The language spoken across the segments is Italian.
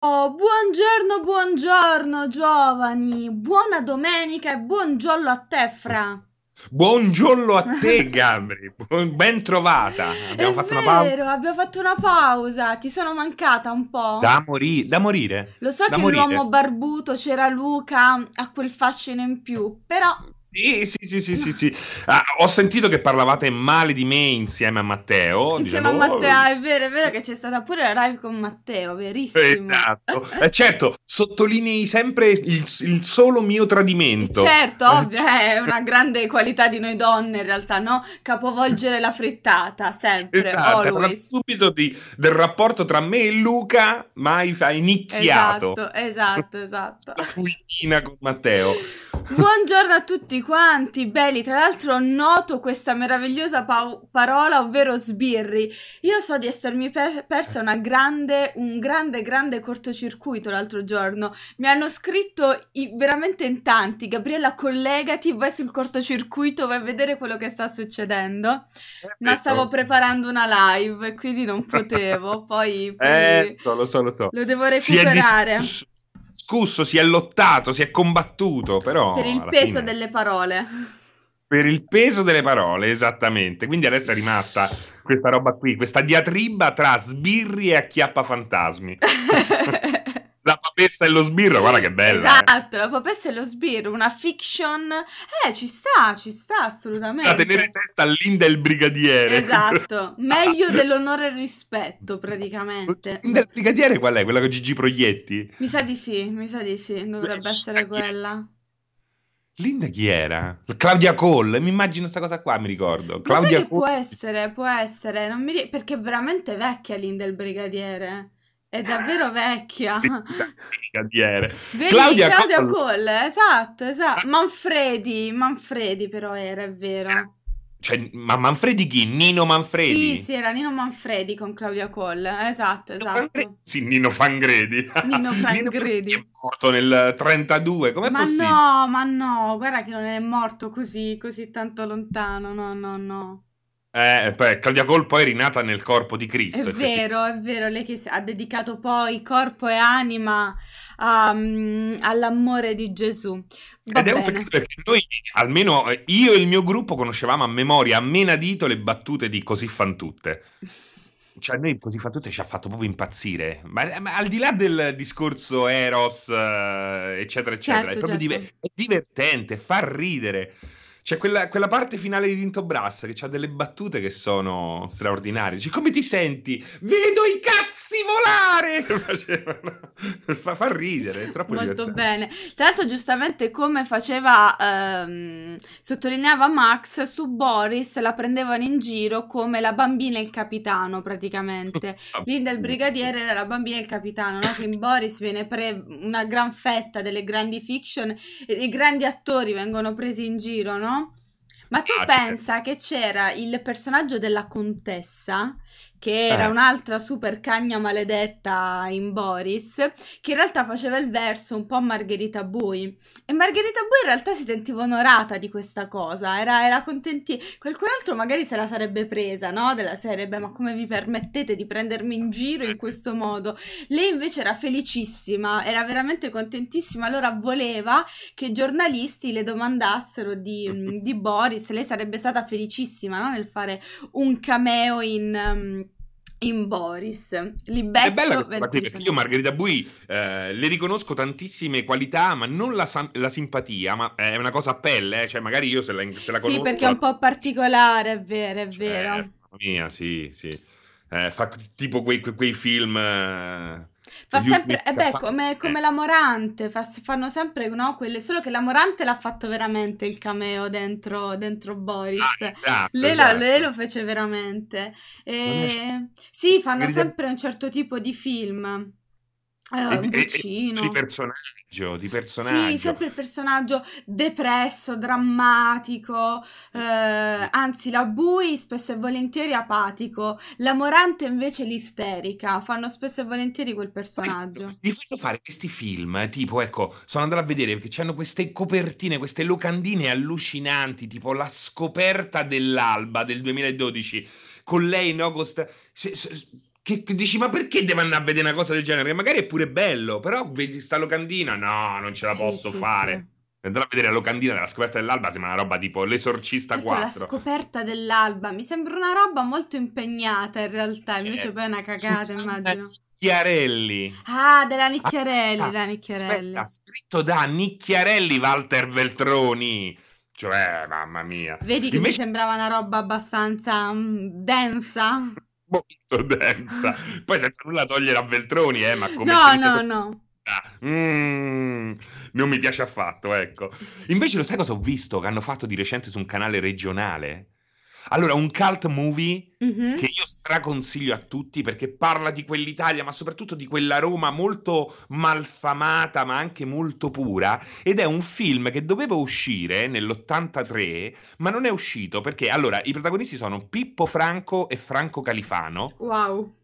Oh, buongiorno, buongiorno giovani, buona domenica e buongiorno a te, Fra. Buongiorno a te, Gabri. Ben trovata. Abbiamo È fatto una pausa. vero, abbiamo fatto una pausa. Ti sono mancata un po'? Da, mori- da morire. Lo so da che morire. l'uomo barbuto c'era Luca, ha quel fascino in più, però Sì, sì, sì, sì, sì, sì. Ah, ho sentito che parlavate male di me insieme a Matteo. insieme a Dicevo, Matteo, ah, è vero, è vero che c'è stata pure la live con Matteo, verissimo. Esatto. Eh, certo, sottolinei sempre il, il solo mio tradimento. Certo, ovvio, è una grande qualità di noi donne in realtà, no? Capovolgere la frittata, sempre, Esatto, always. subito di- del rapporto tra me e Luca, mai hai nicchiato Esatto, esatto, esatto. la fuitina con Matteo. Buongiorno a tutti quanti, belli. Tra l'altro noto questa meravigliosa pa- parola, ovvero sbirri. Io so di essermi pe- persa una grande, un grande, grande cortocircuito l'altro giorno. Mi hanno scritto i- veramente in tanti. Gabriella, collegati, vai sul cortocircuito, vai a vedere quello che sta succedendo. Ma stavo preparando una live, quindi non potevo. Poi, poi Eh, lo so, lo so. lo devo Si è recuperare. Discusso, si è lottato, si è combattuto, però Per il peso fine- delle parole. per il peso delle parole, esattamente. Quindi adesso è rimasta questa roba qui, questa diatriba tra sbirri e acchiappa fantasmi. La papessa e lo sbirro, guarda che bella. eh. Esatto, la papessa e lo sbirro, una fiction. Eh, ci sta, ci sta Da assolutamente. tenere in testa Linda il brigadiere. Esatto, meglio dell'onore e il rispetto praticamente. Linda il brigadiere qual è? Quella con Gigi Proietti? Mi sa di sì, mi sa di sì, dovrebbe essere quella. Linda chi era? Claudia Cole, mi immagino sta cosa qua, mi ricordo. Claudia che può Cole. essere, può essere, non mi ri- perché è veramente vecchia Linda il brigadiere. È davvero vecchia. Brigadiere. Vedi, Claudia Claudia, Cole. Cole, esatto, esatto. Manfredi, Manfredi però era, è vero. Cioè, ma Manfredi chi? Nino Manfredi? Sì, sì, era Nino Manfredi con Claudia Cole, esatto, Nino esatto. Fangredi? Sì, Nino Fangredi. Nino Fangredi. è morto nel 32, com'è Ma possibile? no, ma no, guarda che non è morto così, così tanto lontano, no, no, no. Eh, poi, Claudia Cole poi è rinata nel corpo di È Cristo. vero, è vero, lei che ha dedicato poi corpo e anima a, mm, all'amore di Gesù. Va Ed è un bene. peccato perché noi, almeno eh, io e il mio gruppo, conoscevamo a memoria, a menadito, le battute di Così fan tutte. Cioè, noi Così fan tutte ci ha fatto proprio impazzire. Ma, ma al di là del discorso Eros, eh, eccetera, eccetera, Certo, è proprio certo. diver- è divertente, fa ridere. C'è quella, quella parte finale di Tinto Brass che ha delle battute che sono straordinarie. Dice, come ti senti? Vedo i cazzi volare! Facevano- fa, fa ridere, è troppo Molto divertente. bene. Tra l'altro, giustamente come faceva, ehm, sottolineava Max, su Boris la prendevano in giro come la bambina e il capitano, praticamente. Linda il brigadiere era la bambina e il capitano, no? Che in Boris viene pre- una gran fetta delle grandi fiction e i grandi attori vengono presi in giro, no? Ma tu Ah, certo. pensa che c'era il personaggio della contessa, che era Eh. un'altra super cagna maledetta in Boris, che in realtà faceva il verso un po' Margherita Bui. E Margherita Bui in realtà si sentiva onorata di questa cosa, era, era contenti. Qualcun altro magari se la sarebbe presa, no? Della serie, beh, ma come vi permettete di prendermi in giro in questo modo? Lei invece era felicissima, era veramente contentissima, allora voleva che i giornalisti le domandassero di, di Boris, lei sarebbe stata felicissima, no? Nel fare un cameo in... um, in Boris, li È bella questa qui, 20 perché io Margherita Bui eh, le riconosco tantissime qualità, ma non la, la simpatia, ma è una cosa a pelle, eh, cioè magari io se la, se la Sì, conosco... perché è un po' particolare, è vero, è Cioè, vero. mamma mia, sì, sì. Eh, fa tipo quei, quei- quei film... Fa sempre, eh beh, come, come Eh, la Morante, fa- fanno sempre, no, quelle, solo che la Morante l'ha fatto veramente il cameo dentro, dentro Boris. ah, esatto, Lei, la- esatto. lei lo fece veramente. E... Sì, fanno sempre un certo tipo di film. Eh, E- un e- vicino. di personaggio, di personaggio. Sì, sempre il personaggio depresso, drammatico, eh, anzi la Bui spesso e volentieri apatico, la Morante invece l'isterica, fanno spesso e volentieri quel personaggio. Mi fanno fare questi film, tipo, ecco, sono andato a vedere perché hanno queste copertine, queste locandine allucinanti, tipo La scoperta dell'alba del 2012, con lei, con sta- se- se- che, che dici, ma perché devo andare a vedere una cosa del genere? Che magari è pure bello, però vedi sta locandina, no, non ce la Sì, posso sì, fare. sì. Andrò a vedere la locandina della scoperta dell'alba, sembra una roba tipo L'esorcista Questa è la 4. scoperta dell'alba. Mi sembra una roba molto impegnata in realtà, invece Eh, poi è una cagata, Susanna immagino. Nicchiarelli. Ah, della Nicchiarelli, Aspetta, della Nicchiarelli. Aspetta, scritto da Nicchiarelli Walter Veltroni. Cioè, mamma mia. Vedi che Invece- mi sembrava una roba abbastanza mm, densa? Molto densa. Poi senza nulla togliere a Veltroni, eh, ma come No, no, no. Mm, non mi piace affatto, ecco. Invece lo sai cosa ho visto che hanno fatto di recente su un canale regionale? Allora, un cult movie Mhm. che io straconsiglio a tutti perché parla di quell'Italia, ma soprattutto di quella Roma molto malfamata, ma anche molto pura. Ed è un film che doveva uscire nell'83, ma non è uscito perché allora i protagonisti sono Pippo Franco e Franco Califano. Wow.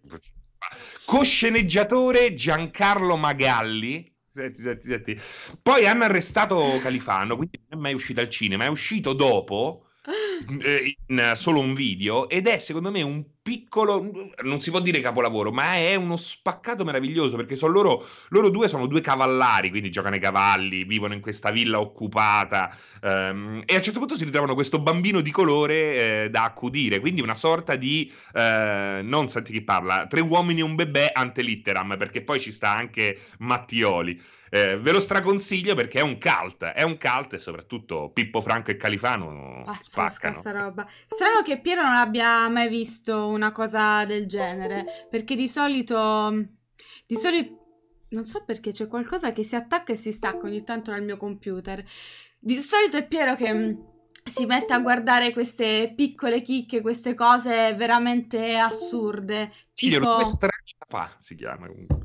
Cosceneggiatore Giancarlo Magalli. Senti, senti, senti. Poi hanno arrestato Califano, quindi non è mai uscito al cinema, è uscito dopo in eh, solo un video ed è secondo me un piccolo, non si può dire capolavoro, ma è uno spaccato meraviglioso perché sono loro, loro due sono due cavallari, quindi giocano ai cavalli, vivono in questa villa occupata ehm, e a un certo punto si ritrovano questo bambino di colore eh, da accudire, quindi una sorta di, eh, non senti chi parla, tre uomini e un bebè ante litteram, perché poi ci sta anche Mattioli. Eh, ve lo straconsiglio perché è un cult, è un cult e soprattutto Pippo Franco e Califano Pazzesca spaccano. sta roba. Strano che Piero non abbia mai visto una cosa del genere, perché di solito di solito non so perché c'è qualcosa che si attacca e si stacca ogni tanto dal mio computer. Di solito è Piero che mm, si mette a guardare queste piccole chicche, queste cose veramente assurde. Figliolo, Tipo, due strani papà si chiama comunque.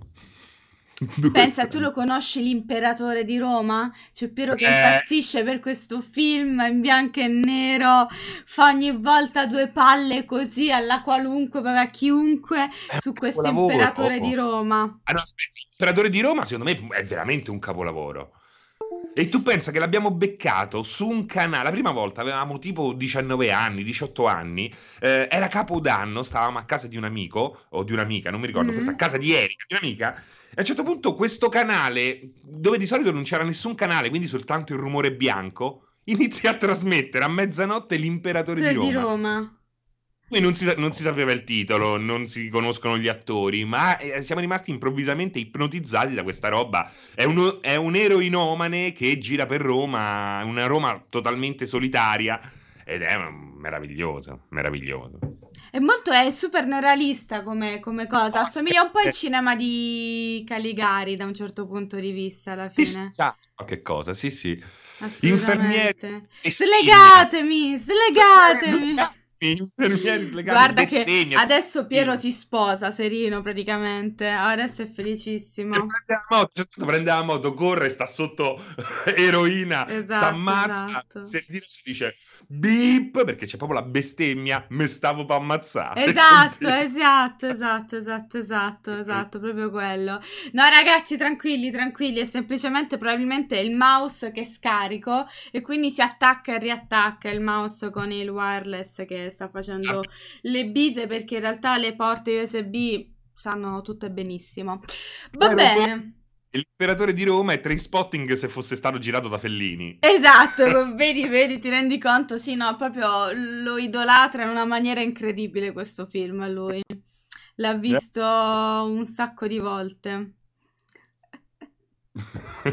Pensa, tu lo conosci l'imperatore di Roma? C'è Piero che Eh. impazzisce per questo film in bianco e nero, fa ogni volta due palle così alla qualunque, proprio a chiunque, È su questo imperatore di Roma. Ah no, aspetta, l'imperatore di Roma secondo me è veramente un capolavoro. E tu pensa che l'abbiamo beccato su un canale, la prima volta avevamo tipo 19 anni, 18 anni, eh, era Capodanno, stavamo a casa di un amico o di un'amica, non mi ricordo, Mm. forse a casa di Erika, di un'amica, e a un certo punto questo canale, dove di solito non c'era nessun canale, quindi soltanto il rumore bianco, inizia a trasmettere a mezzanotte l'imperatore di Cioè, di Roma. Poi non si, non si sapeva il titolo, non si conoscono gli attori, ma eh, siamo rimasti improvvisamente ipnotizzati da questa roba. È, uno- è un eroinomane che gira per Roma, una Roma totalmente solitaria, ed è mm, meraviglioso, meraviglioso. È molto, è super neorealista come, come cosa, assomiglia un po' al cinema di Caligari da un certo punto di vista alla Sì, fine. sì, sa qualche cosa, sì, sì. Assolutamente. e Slegatemi, slegatemi. Infermieri slegati, Guarda che adesso Piero ti sposa, Serino, praticamente. Adesso è felicissimo. Prende la moto, tutto prende la moto, corre, sta sotto eroina, Esatto, esatto. si ritira e si dice beep, perché c'è proprio la bestemmia, me stavo per ammazzare. Esatto, esatto, esatto, esatto, esatto, esatto, proprio quello. No, ragazzi, tranquilli, tranquilli, è semplicemente probabilmente il mouse che scarico e quindi si attacca e riattacca il mouse con il wireless che sta facendo le bise perché in realtà le porte USB stanno tutte benissimo. Va Ero bene. L'imperatore di Roma è Trainspotting se fosse stato girato da Fellini. Esatto, vedi, vedi, ti rendi conto? Sì, no, proprio lo idolatra in una maniera incredibile questo film, lui. L'ha visto un sacco di volte.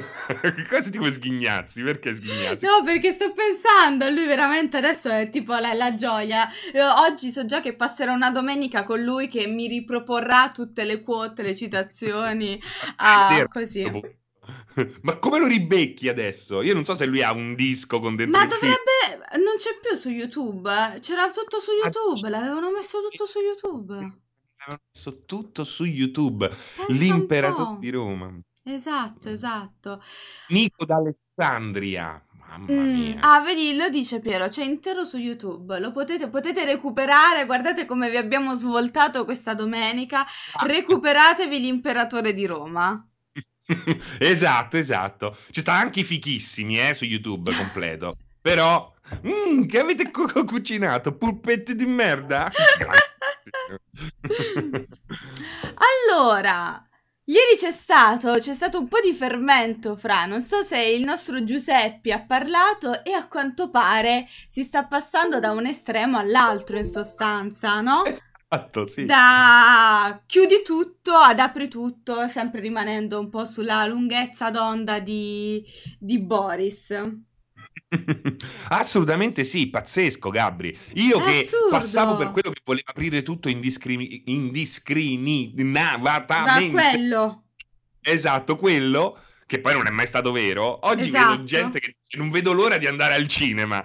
che cosa ti vuoi sghignazzi? Perché sghignazzi? No, perché sto pensando, a lui veramente adesso è tipo la, la gioia. Eh, Oggi so già che passerò una domenica con lui che mi riproporrà tutte le quote, le citazioni. Ah, Vero. così. Ma come lo ribecchi adesso? Io non so se lui ha un disco con dentro Ma il film. dovrebbe... Non c'è più su YouTube. C'era tutto su YouTube. L'avevano messo tutto su YouTube. Avevano messo tutto su YouTube. Pensa un L'imperatore di Roma. Esatto, esatto. Nico d'Alessandria. Mamma Mm, mia. Ah, vedi, lo dice Piero, c'è intero su YouTube. Lo potete, potete recuperare. Guardate come vi abbiamo svoltato questa domenica. Recuperatevi l'imperatore di Roma. esatto, esatto. Ci sta anche i fichissimi eh, su YouTube completo. Però, mm, che avete cu- cucinato? Pulpetti di merda? Allora, Ieri c'è stato, c'è stato un po' di fermento, Fra. Non so se il nostro Giuseppe ha parlato e a quanto pare si sta passando da un estremo all'altro, in sostanza, no? Esatto, sì. Da chiudi tutto ad apri tutto, sempre rimanendo un po' sulla lunghezza d'onda di, di Boris. Assolutamente sì, pazzesco Gabri. Io che Assurdo. passavo per quello che voleva aprire tutto indiscrini- indiscriminavatamente. Da quello. Esatto, quello che poi non è mai stato vero. Oggi esatto. vedo gente che non vedo l'ora di andare al cinema.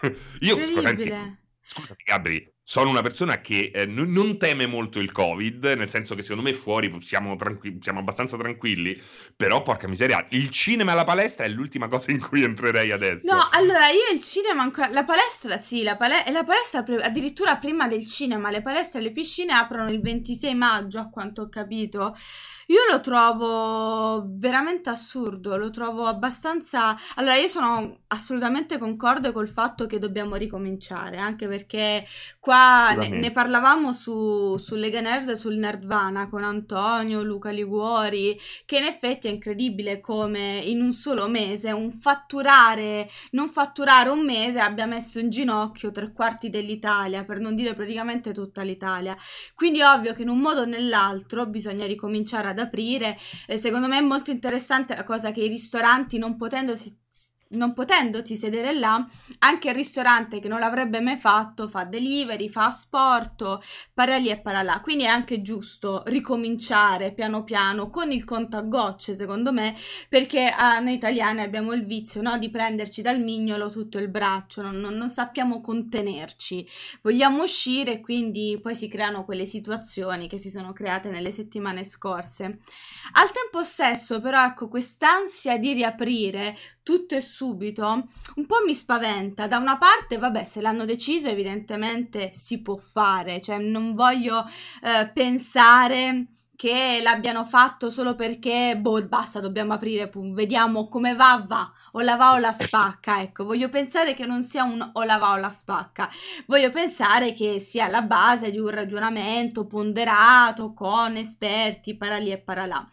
Io, scusami, scusami Gabri, sono una persona che eh, n- non teme molto il Covid, nel senso che secondo me fuori siamo, tranqu- siamo, abbastanza tranquilli, però porca miseria, il cinema e la palestra è l'ultima cosa in cui entrerei adesso. No, allora io il cinema ancora, la palestra sì, la, pale- la palestra pre- addirittura prima del cinema, le palestre e le piscine aprono il 26 maggio a quanto ho capito. Io lo trovo veramente assurdo, lo trovo abbastanza... Allora, io sono assolutamente concorde col fatto che dobbiamo ricominciare, anche perché qua ne, ne, parlavamo su, su Lega Nerd, sul Nerdvana con Antonio, Luca Liguori, che in effetti è incredibile come in un solo mese un fatturare, non fatturare un mese abbia messo in ginocchio tre quarti dell'Italia, per non dire praticamente tutta l'Italia. Quindi è ovvio che in un modo o nell'altro bisogna ricominciare ad aprire. Eh, secondo me è molto interessante la cosa che i ristoranti, non potendosi non potendoti sedere là, anche il ristorante che non l'avrebbe mai fatto fa delivery, fa sport, para lì e para là. Quindi è anche giusto ricominciare piano piano con il conto a gocce, secondo me, perché ah, noi italiani abbiamo il vizio no, di prenderci dal mignolo tutto il braccio, non, non, non sappiamo contenerci. Vogliamo uscire quindi poi si creano quelle situazioni che si sono create nelle settimane scorse. Al tempo stesso, però, ecco, quest'ansia di riaprire tutto e subito un po' mi spaventa. Da una parte, vabbè, se l'hanno deciso, evidentemente si può fare, cioè non voglio eh, pensare che l'abbiano fatto solo perché, boh, basta, dobbiamo aprire, pum, vediamo come va, va, o la va o la spacca, ecco, voglio pensare che non sia un o la va o la spacca, voglio pensare che sia la base di un ragionamento ponderato con esperti, paralì e paralà.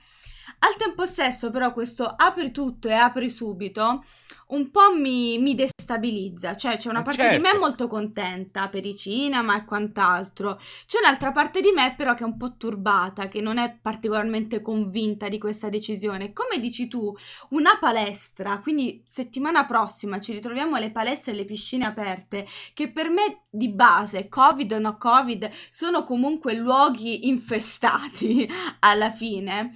Al tempo stesso, però, questo apri tutto e apri subito un po' mi, mi destabilizza. Cioè, c'è una parte certo. di me certo. molto contenta per i cinema e quant'altro. C'è un'altra parte di me, però, che è un po' turbata, che non è particolarmente convinta di questa decisione. Come dici tu, una palestra, quindi settimana prossima ci ritroviamo alle palestre e le piscine aperte, che per me di base, Covid o no Covid, sono comunque luoghi infestati alla fine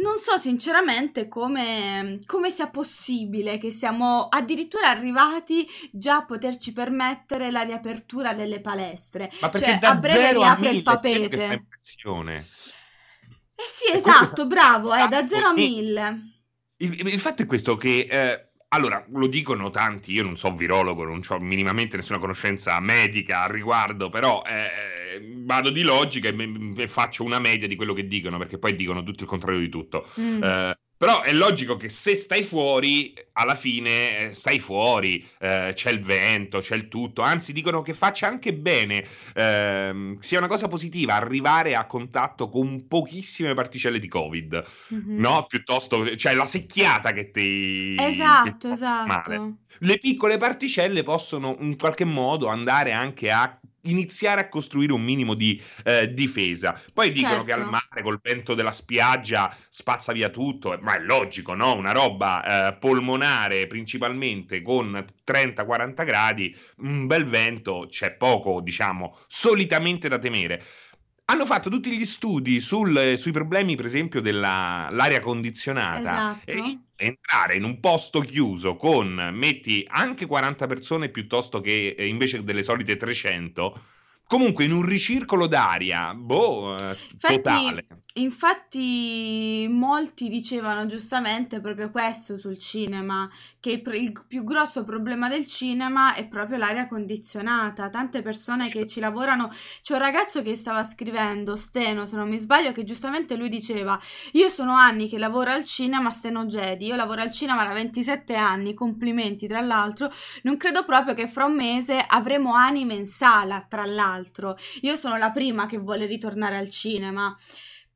non so sinceramente come, come, sia possibile che siamo addirittura arrivati già a poterci permettere la riapertura delle palestre. Ma perché cioè, da a breve riapre il tapete. Eh sì, esatto, bravo, è eh, da 0 a 1000. Il, il, fatto è questo che eh, allora, lo dicono tanti, io non so virologo, non ho minimamente nessuna conoscenza medica al riguardo, però eh, vado di logica e, e, faccio una media di quello che dicono, perché poi dicono tutto il contrario di tutto. Mm. Eh, però è logico che se stai fuori, alla fine eh, stai fuori, eh, c'è il vento, c'è il tutto. Anzi, dicono che faccia anche bene, eh, sia una cosa positiva arrivare a contatto con pochissime particelle di Covid, mm-hmm. no? Piuttosto, cioè la secchiata che ti. Esatto, che ti esatto. Male. Le piccole particelle possono in qualche modo andare anche a iniziare a costruire un minimo di eh, difesa. Poi dicono certo. che al mare col vento della spiaggia spazza via tutto, ma è logico, no? Una roba eh, polmonare principalmente con 30-40 gradi, un bel vento, c'è poco, diciamo, solitamente da temere hanno fatto tutti gli studi sul, sui problemi, per esempio, dell'aria condizionata. Esatto. E entrare in un posto chiuso con metti anche 40 persone piuttosto che eh, invece delle solite 300 Comunque in un ricircolo d'aria, boh, infatti, totale. Infatti molti dicevano giustamente proprio questo sul cinema, che il, il, più grosso problema del cinema è proprio l'aria condizionata. Tante persone che ci lavorano, c'è un ragazzo che stava scrivendo, Steno se non mi sbaglio, che giustamente lui diceva, io sono anni che lavoro al cinema, Steno Gedi, io lavoro al cinema da 27 anni, complimenti tra l'altro, non credo proprio che fra un mese avremo anime in sala, tra l'altro l'altro. Io sono la prima che vuole ritornare al cinema.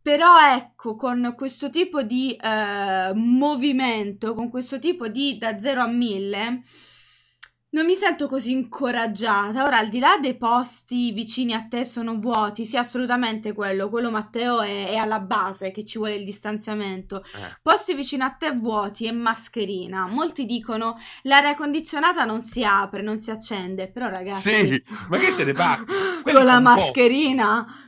Però ecco, con questo tipo di eh, movimento, con questo tipo di da 0 a 1000, non mi sento così incoraggiata. Ora, al di là dei posti vicini a te sono vuoti, sì, assolutamente quello. Quello, Matteo, è, è alla base che ci vuole il distanziamento. Eh. Posti vicino a te vuoti e mascherina. Molti dicono l'aria condizionata non si apre, non si accende. Però, ragazzi, Sì, ma che se ne pazzi? Con la son posti.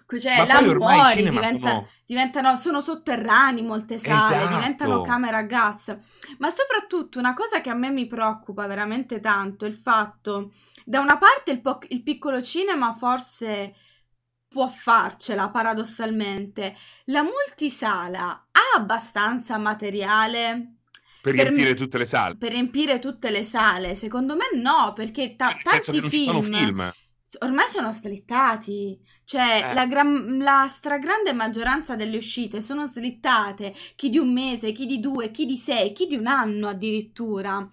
Cioè là muori, diventa- sono- diventano, sono sotterranei molte sale, Esatto. diventano camere a gas. Ma soprattutto una cosa che a me mi preoccupa veramente tanto è il fatto, da una parte il, po- il piccolo cinema forse può farcela paradossalmente, la multisala ha abbastanza materiale Per per- riempire tutte le sale. per riempire tutte le sale? Secondo me no, perché ta- che tanti film film. ormai sono slittati. Cioè, Eh. la, gran- la stragrande maggioranza delle uscite sono slittate. Chi di un mese, chi di due, chi di sei, chi di un anno addirittura.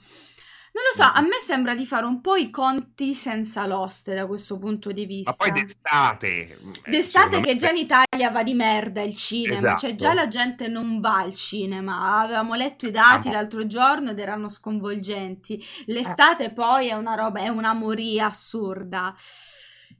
Non lo so, a me sembra di fare un po' i conti senza l'oste da questo punto di vista. Ma poi d'estate. eh, D'estate che già in Italia va di merda il cinema, cioè Esatto. già la gente non va al cinema. Avevamo letto i dati no. l'altro giorno ed erano sconvolgenti. L'estate poi è una roba, è una moria assurda.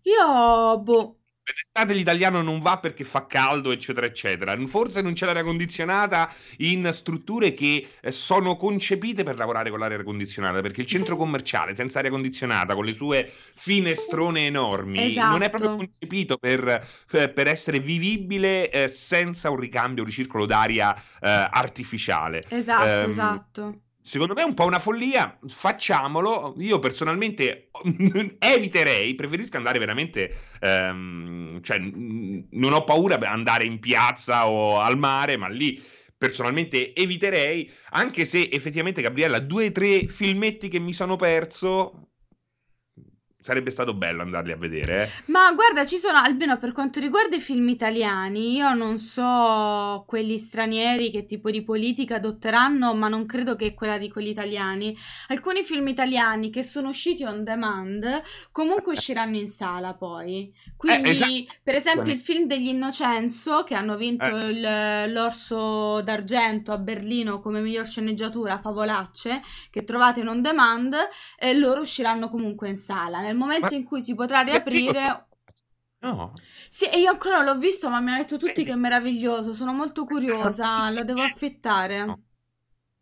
Io, boh, l'estate l'italiano non va perché fa caldo, eccetera, eccetera. Forse non c'è l'aria condizionata in strutture che eh, sono concepite per lavorare con l'aria condizionata, perché il centro commerciale senza aria condizionata, con le sue finestrone enormi, non è proprio Esatto. concepito per, eh, per essere vivibile eh, senza un ricambio, un ricircolo d'aria eh, artificiale. esatto, Ehm, esatto. Secondo me è un po' una follia, facciamolo. Io personalmente eviterei, preferisco andare veramente, ehm, cioè non ho paura di andare in piazza o al mare, ma lì personalmente eviterei, anche se effettivamente Gabriella, due o tre filmetti che mi sono perso, sarebbe stato bello andarli a vedere. eh. Ma guarda, ci sono, almeno per quanto riguarda i film italiani, io non so quelli stranieri che tipo di politica adotteranno, ma non credo che quella di quelli italiani. Alcuni film italiani che sono usciti on demand comunque usciranno in sala poi. Quindi, esatto. per esempio, il film degli Innocenzo, che hanno vinto Eh. il- l'Orso d'Argento a Berlino come miglior sceneggiatura, Favolacce, che trovate in on demand, e loro usciranno comunque in sala. Nel momento Ma- in cui si potrà riaprire, No, sì, e io ancora non l'ho visto, ma mi hanno detto tutti che è meraviglioso. Sono molto curiosa, lo devo affittare. No.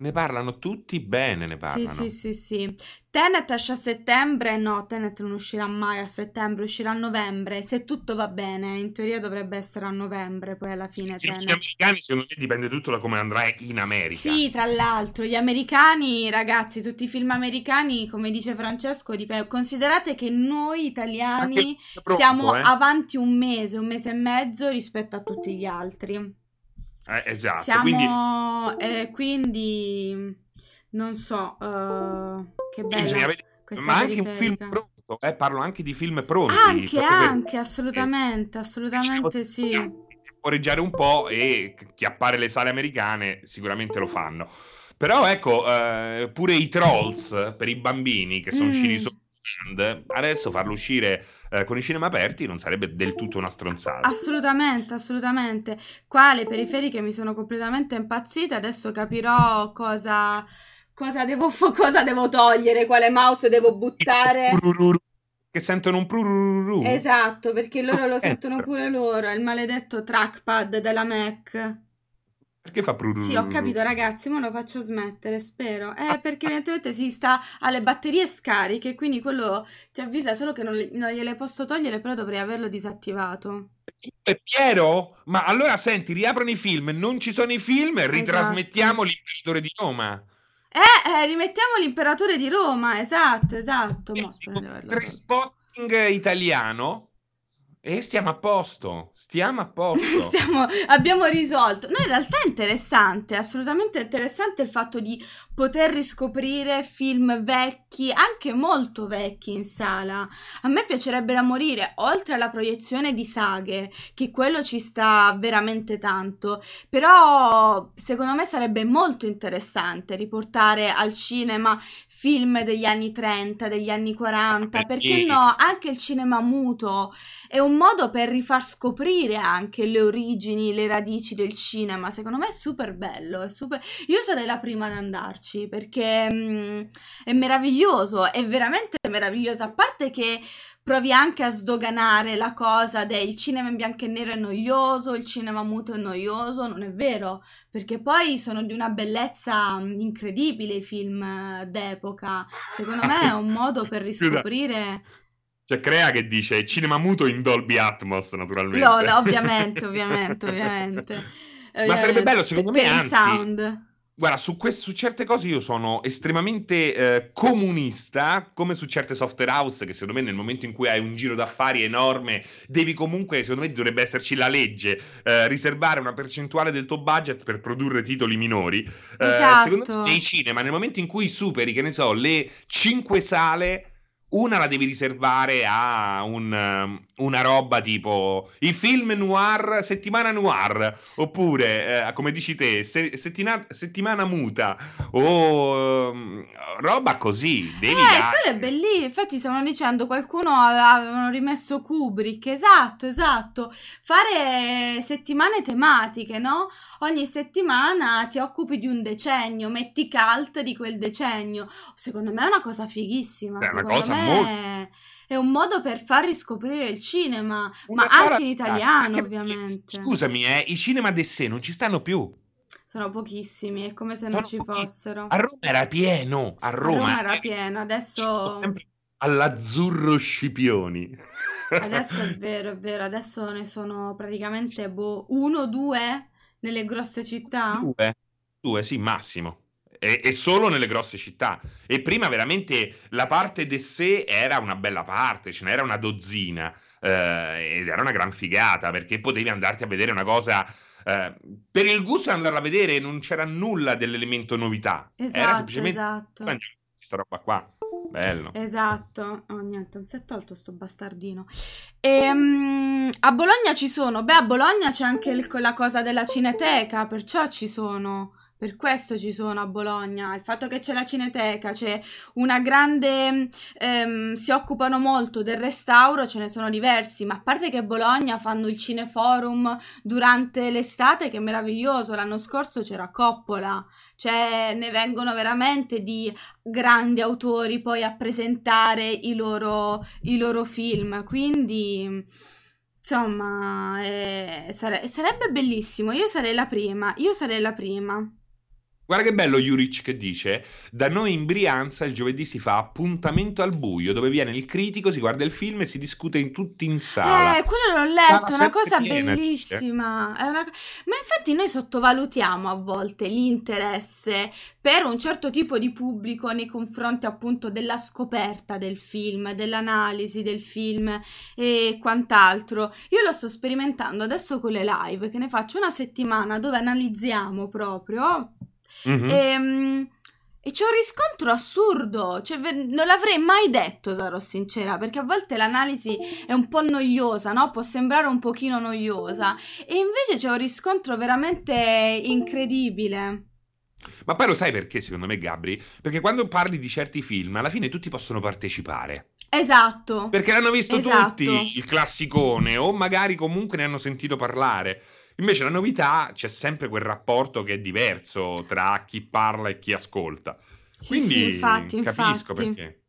Ne parlano tutti bene, ne Sì, parlano. sì, sì, sì. Tenet esce a settembre? No, Tenet non uscirà mai a settembre, uscirà a novembre. Se tutto va bene, in teoria dovrebbe essere a novembre, poi alla fine Sì, gli Tenet. americani secondo me dipende tutto da come andrà in America. Sì, tra l'altro, gli americani, ragazzi, tutti i film americani, come dice Francesco, dipende. Considerate che noi italiani pronto, siamo eh. avanti un mese, un mese e mezzo rispetto a tutti gli altri. Eh, esatto, Siamo, quindi eh, quindi non so, eh, che vedere- questa ma anche un film pronto, eh, parlo anche di film pronti. Anche, proprio per- anche, assolutamente, assolutamente sì. Temporeggiare un po' e chiappare le sale americane sicuramente lo fanno. Però ecco, eh, pure i Trolls per i bambini che sono Mm. usciti su Stand, adesso farlo uscire eh, con i cinema aperti non sarebbe del tutto una stronzata. Assolutamente, assolutamente. Qua le periferiche mi sono completamente impazzite, adesso capirò cosa, cosa devo, cosa devo togliere, quale mouse devo buttare. Che sentono un prurururu. Esatto, perché loro lo sentono pure loro, il maledetto trackpad della Mac. Perché fa prurururu? Sì, ho capito, ragazzi, ma lo faccio smettere, spero. Eh, perché evidentemente si sta alle batterie scariche, quindi quello ti avvisa solo che non, le- non gliele posso togliere, però dovrei averlo disattivato. Eh, Piero? Ma allora senti, riaprono i film, non ci sono i film, Esatto. ritrasmettiamo l'imperatore di Roma. Eh, eh, rimettiamo l'imperatore di Roma, esatto, esatto. Mo, spero di averlo tolto. Trainspotting italiano E stiamo a posto, stiamo a posto. stiamo, abbiamo risolto. No, in realtà è interessante, assolutamente interessante il fatto di poter riscoprire film vecchi, anche molto vecchi in sala. A me piacerebbe da morire, oltre alla proiezione di saghe, che quello ci sta veramente tanto. Però secondo me sarebbe molto interessante riportare al cinema film degli anni 30, degli anni 40, perché no, anche il cinema muto è un modo per rifar scoprire anche le origini, le radici del cinema. Secondo me è super bello, è super... Io sarei la prima ad andarci perché mh, mm, è meraviglioso, è veramente meraviglioso, a parte che provi anche a sdoganare la cosa del cinema in bianco e nero è noioso, il cinema muto è noioso, non è vero, perché poi sono di una bellezza mm, incredibile i film eh, d'epoca. Secondo me è un modo per riscoprire c'è Crea che dice cinema muto in Dolby Atmos, naturalmente. No, ovviamente, ovviamente, ovviamente. Ma sarebbe bello, secondo me, anzi... Sound. Guarda, su, quest- su, certe cose io sono estremamente eh, comunista, come su certe software house, che secondo me nel momento in cui hai un giro d'affari enorme, devi comunque, secondo me dovrebbe esserci la legge, eh, riservare una percentuale del tuo budget per produrre titoli minori. Eh, esatto. Secondo me nei cinema, nel momento in cui superi, che ne so, le 5 sale una la devi riservare a un, um, una roba tipo i film noir, settimana noir, oppure, eh, come dici te, se, settina, settimana muta, o um, roba così. Devi eh, dare... quello è bellissimo. Infatti, stavano dicendo qualcuno avevano rimesso Kubrick. Esatto, esatto. Fare settimane tematiche, no? Ogni settimana ti occupi di un decennio, metti cult di quel decennio. Secondo me è una cosa fighissima. È una cosa molto è un modo per far riscoprire il cinema, Una ma anche in italiano, anche ovviamente. Scusami, eh, i cinema de sé non ci stanno più. Sono pochissimi, è come se Sono non ci pochi... fossero. A Roma era pieno, a Roma, a Roma era pieno, adesso all'azzurro Scipioni. Adesso è vero, è vero, adesso ne sono praticamente boh, uno, due nelle grosse città. Due, due, sì, massimo e, e, solo nelle grosse città. E prima veramente la parte de sé era una bella parte, ce n'era una dozzina eh, ed era una gran figata perché potevi andarti a vedere una cosa. Eh, per il gusto di andarla a vedere non c'era nulla dell'elemento novità. Esatto, era semplicemente esatto. questa roba qua. Bello. Esatto. Oh, niente, non si è tolto sto bastardino. E, um, a Bologna ci sono. Beh, a Bologna c'è anche il, la cosa della cineteca, perciò ci sono per questo ci sono a Bologna, il fatto che c'è la cineteca, c'è una grande... Ehm, si occupano molto del restauro, ce ne sono diversi, ma a parte che Bologna fanno il cineforum durante l'estate, che è meraviglioso, l'anno scorso c'era Coppola, cioè ne vengono veramente di grandi autori poi a presentare i loro, i loro film, quindi... Insomma, eh, sare- sarebbe bellissimo. Io sarei la prima. Io sarei la prima. Guarda che bello Juric che dice: Da noi in Brianza il giovedì si fa appuntamento al buio, dove viene il critico, si guarda il film e si discute in tutti in sala. Eh, quello l'ho letto, è una cosa piena, bellissima. Una... Ma infatti noi sottovalutiamo a volte l'interesse per un certo tipo di pubblico nei confronti appunto della scoperta del film, dell'analisi del film e quant'altro. Io lo sto sperimentando adesso con le live, che ne faccio una settimana dove analizziamo proprio Mm-hmm. E, ehm, e, c'è un riscontro assurdo, cioè, non l'avrei mai detto, sarò sincera, perché a volte l'analisi è un po' noiosa, no? Può sembrare un pochino noiosa, e invece c'è un riscontro veramente incredibile. Ma poi lo sai perché, secondo me, Gabri? Perché quando parli di certi film, alla fine tutti possono partecipare. Esatto. Perché l'hanno visto esatto. tutti, il classicone, o magari comunque ne hanno sentito parlare. Invece la novità c'è sempre quel rapporto che è diverso tra chi parla e chi ascolta. Sì, Quindi sì, infatti, capisco infatti. perché.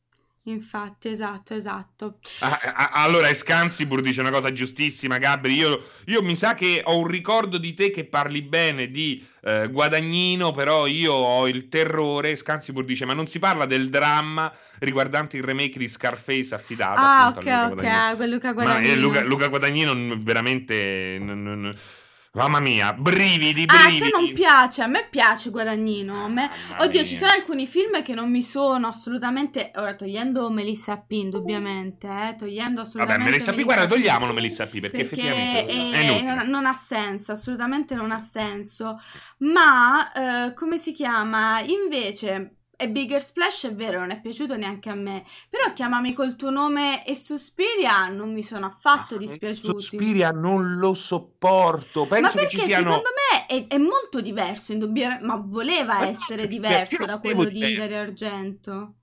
Infatti, esatto, esatto. Ah, allora, Escansibur dice una cosa giustissima, Gabri. Io, io, mi sa che ho un ricordo di te che parli bene di eh, Guadagnino, però io ho il terrore. Scansibur dice: Ma non si parla del dramma riguardante il remake di Scarface affidato ah, ok, ok, Luca Guadagnino. Ma, eh, Luca, Luca, Guadagnino veramente. Non, non, Mamma mia, brividi, Ah, a brividi. te non piace, a me piace Guadagnino. me- Oddio, mia. ci sono alcuni film che non mi sono assolutamente. Ora, togliendo Melissa P, indubbiamente, eh, togliendo Vabbè, assolutamente. Melissa P, guarda, togliamolo Melissa P, perché, effettivamente è- è non, non ha senso, assolutamente non ha senso. Ma eh, come si chiama? Invece. E Bigger Splash è vero, non è piaciuto neanche a me. Però chiamami col tuo nome e Suspiria non mi sono affatto dispiaciuti. Ah, Suspiria non lo sopporto. Penso Ma che perché ci siano. secondo me è, è molto diverso, indubbiamente, ma voleva Ma essere diverso da lo quello di. Dario Argento.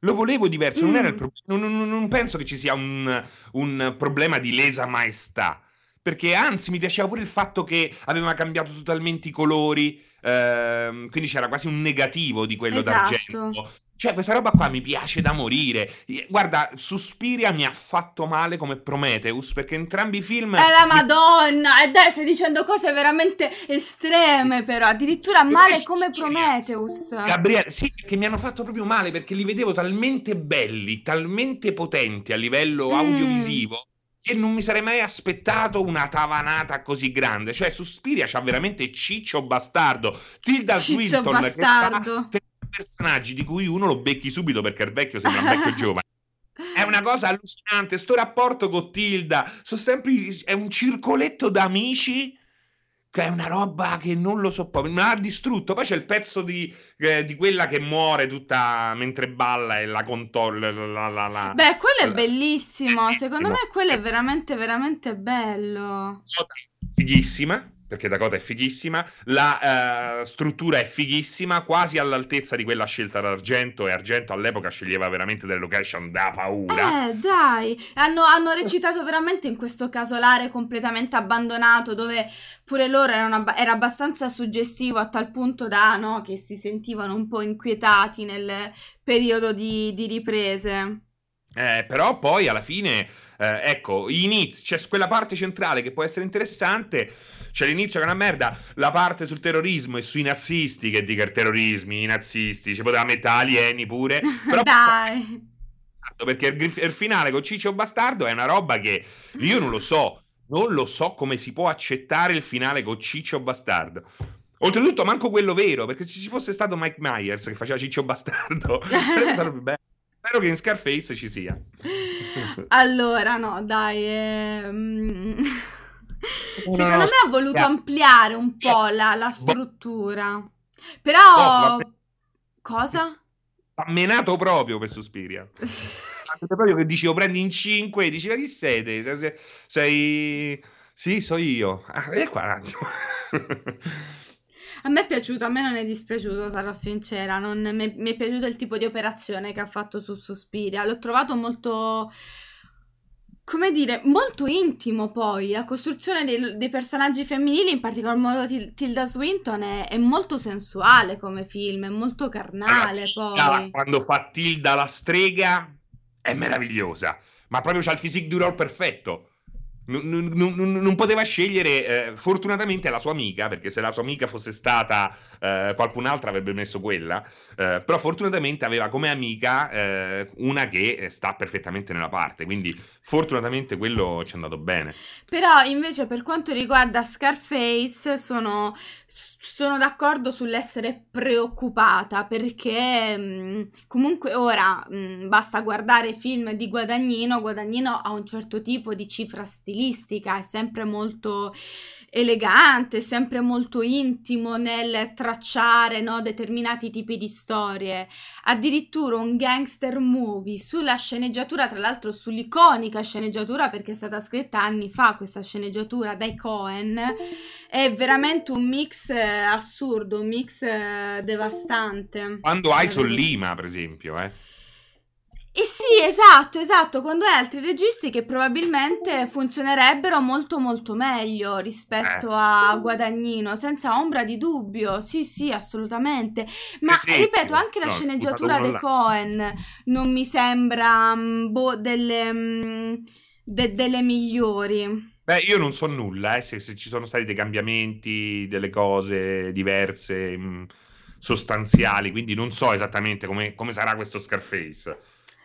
Lo volevo diverso, non era il Mm. problema. Non, non- non penso che ci sia un, un problema di lesa maestà. Perché anzi mi piaceva pure il fatto che aveva cambiato totalmente i colori. Ehm, quindi c'era quasi un negativo di quello Esatto. d'argento. Cioè, questa roba qua mi piace da morire. Guarda, Suspiria mi ha fatto male come Prometheus, perché entrambi i film. È la mi- Madonna! E dai, stai dicendo cose veramente estreme, però. Addirittura Sì, male sì, come sì. Prometheus. Gabriele, sì, che mi hanno fatto proprio male perché li vedevo talmente belli, talmente potenti a livello Mm. audiovisivo che non mi sarei mai aspettato una tavanata così grande. Cioè, Suspiria c'ha veramente Ciccio Bastardo, Tilda Ciccio Swinton che Bastardo. fa tre personaggi di cui uno lo becchi subito perché il vecchio sembra un vecchio giovane. È una cosa allucinante. Sto rapporto con Tilda sono sempre, è un circoletto d'amici che è una roba che non lo so, mi ha distrutto. Poi c'è il pezzo di, eh, di quella che muore tutta mentre balla e la contolla. La, la, la- Beh, quello è la- bellissimo. Secondo me quello è veramente, veramente bello. È fighissima, perché Dakota è fighissima, la eh, struttura è fighissima, quasi all'altezza di quella scelta da Argento, e Argento all'epoca sceglieva veramente delle location da paura. Eh, dai, hanno, hanno recitato veramente in questo casolare completamente abbandonato, dove pure loro erano era abbastanza suggestivo a tal punto da, no, che si sentivano un po' inquietati nel periodo di, di riprese. Eh, però poi alla fine, eh, ecco, inizio, c'è quella parte centrale che può essere interessante. C'è l'inizio che è una merda, la parte sul terrorismo e sui nazisti, che dica il terrorismo, i nazisti, ci poteva mettere alieni pure. Però Dai. perché il, il finale con Ciccio Bastardo è una roba che io non lo so, non lo so come si può accettare il finale con Ciccio Bastardo. Oltretutto, manco quello vero, perché se ci fosse stato Mike Myers che faceva Ciccio Bastardo, sarebbe bello. Spero che in Scarface ci sia. Allora, no, dai. Una Secondo me ha voluto ampliare un po' la, la Boh. struttura. Però... Oh, vabbè. Cosa? Ha menato proprio per Suspiria. Proprio che dici, lo prendi in 5 e dici, ma chi sei te? Sei, sei- sei- Sì, so io. Ah, e qua un attimo. A me è piaciuto, a me non è dispiaciuto, sarò sincera. Non, mi, mi è piaciuto il tipo di operazione che ha fatto su Suspiria. L'ho trovato molto. Come dire, molto intimo poi. La costruzione dei, dei personaggi femminili, in particolar modo Til- Tilda Swinton, è, è molto sensuale come film, è molto carnale poi. Quando fa Tilda la strega è meravigliosa, ma proprio c'ha il physique du role perfetto. Non, non- non- poteva scegliere, eh, fortunatamente, la sua amica, perché se la sua amica fosse stata eh, qualcun'altra avrebbe messo quella, eh, però fortunatamente aveva come amica eh, una che sta perfettamente nella parte, quindi fortunatamente quello ci è andato bene. Però invece per quanto riguarda Scarface sono, sono d'accordo sull'essere preoccupata perché mh, comunque ora mh, basta guardare film di Guadagnino, Guadagnino ha un certo tipo di cifra stilistica, è sempre molto elegante, sempre molto intimo nel tracciare no, determinati tipi di storie. Addirittura un gangster movie sulla sceneggiatura, tra l'altro sull'iconica sceneggiatura perché è stata scritta anni fa questa sceneggiatura dai Cohen, è veramente un mix eh, assurdo, un mix eh, devastante. Quando hai Sollima, per esempio, eh. Eh sì, esatto, esatto, quando hai altri registi che probabilmente funzionerebbero molto molto meglio rispetto Eh. a Guadagnino, senza ombra di dubbio, sì sì, assolutamente, ma esempio, ripeto, anche la no, sceneggiatura dei Cohen non mi sembra mm, boh, delle, mm, de- delle migliori. Beh, io non so nulla, eh, se, se ci sono stati dei cambiamenti, delle cose diverse, mh, sostanziali, quindi non so esattamente come, come sarà questo Scarface.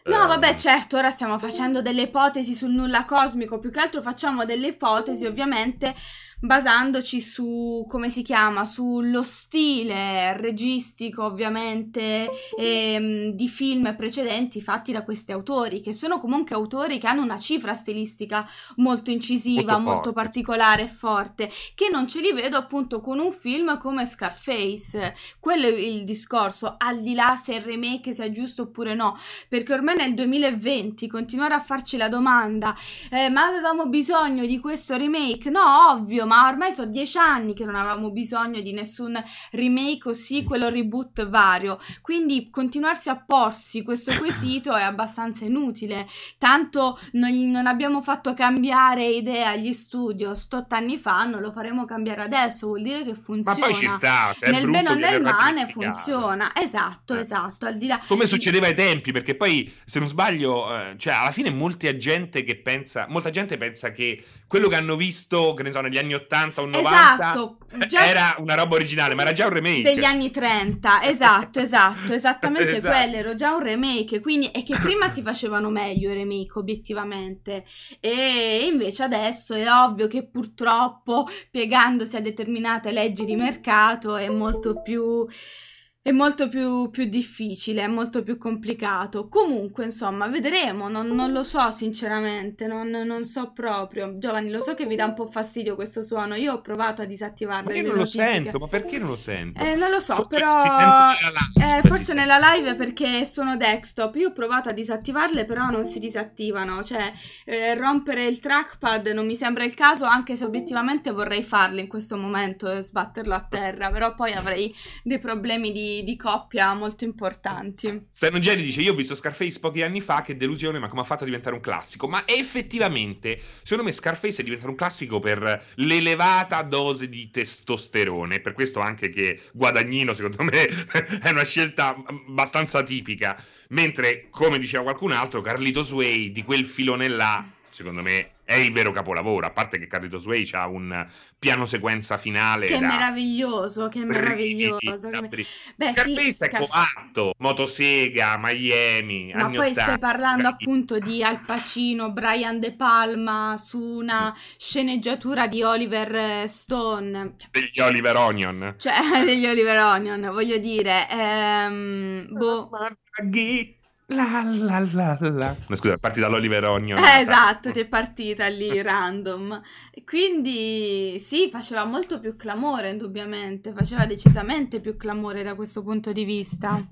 No, Ehm, vabbè, certo, ora stiamo facendo delle ipotesi sul nulla cosmico, più che altro facciamo delle ipotesi, ovviamente, basandoci su, come si chiama, sullo stile registico ovviamente ehm, di film precedenti fatti da questi autori, che sono comunque autori che hanno una cifra stilistica molto incisiva, molto, molto particolare e forte, che non ce li vedo appunto con un film come Scarface. Quello è il discorso, al di là se il remake sia giusto oppure no, perché ormai nel 2020 continuare a farci la domanda, eh, ma avevamo bisogno di questo remake? No, ovvio, ma ormai sono dieci anni che non avevamo bisogno di nessun remake o sequel o reboot vario, quindi continuarsi a porsi questo quesito è abbastanza inutile, tanto noi non abbiamo fatto cambiare idea agli studio stotto anni fa, non lo faremo cambiare adesso, vuol dire che funziona. Ma poi ci sta, se nel bene o nel male funziona, esatto, eh. esatto, al di là... Come succedeva ai tempi, perché poi se non sbaglio, eh, cioè alla fine molta gente che pensa, molta gente pensa che quello che hanno visto, che ne so, negli anni 80 o 90 esatto, era una roba originale, ma era già un remake. Degli anni 30, esatto, esatto, esattamente esatto. quello, era già un remake, quindi è che prima si facevano meglio i remake, obiettivamente, e invece adesso è ovvio che purtroppo, piegandosi a determinate leggi di mercato, è molto più è molto più, più, difficile, è molto più complicato. Comunque, insomma, vedremo. Non, non lo so, sinceramente. Non, non, so proprio. Giovanni, lo so che vi dà un po' fastidio questo suono. Io ho provato a disattivarlo. Ma io non lo sento, ma perché non lo sento? Eh, non lo so, forse però. Nella live, eh, forse nella live perché sono desktop. Io ho provato a disattivarle, però non si disattivano. Cioè, eh, rompere il trackpad non mi sembra il caso, anche se obiettivamente vorrei farlo in questo momento e sbatterlo a terra. Però poi avrei dei problemi di di, coppia molto importanti. Stefano Geri dice: Io ho visto Scarface pochi anni fa, che delusione, ma come ha fatto a diventare un classico? Ma effettivamente, secondo me, Scarface è diventato un classico per l'elevata dose di testosterone. Per questo anche che Guadagnino, secondo me, è una scelta abbastanza tipica. Mentre, come diceva qualcun altro, Carlito Sway di quel filone là, secondo me è il vero capolavoro, a parte che Carlitos Way ha un piano sequenza finale che è meraviglioso, che meraviglioso. Che... Beh, Scarface sì, è coatto, Motosega, Miami, Ma poi 80, stai parlando appunto di Al Pacino, Brian De Palma su una sceneggiatura di Oliver Stone. Degli Oliver Onion. Cioè, degli Oliver Onion, voglio dire, ehm, boh. La la la la. No, scusa, parti dall'Oliver Onion. Eh, esatto, ti è partita lì random. Quindi sì, faceva molto più clamore, indubbiamente. Faceva decisamente più clamore da questo punto di vista.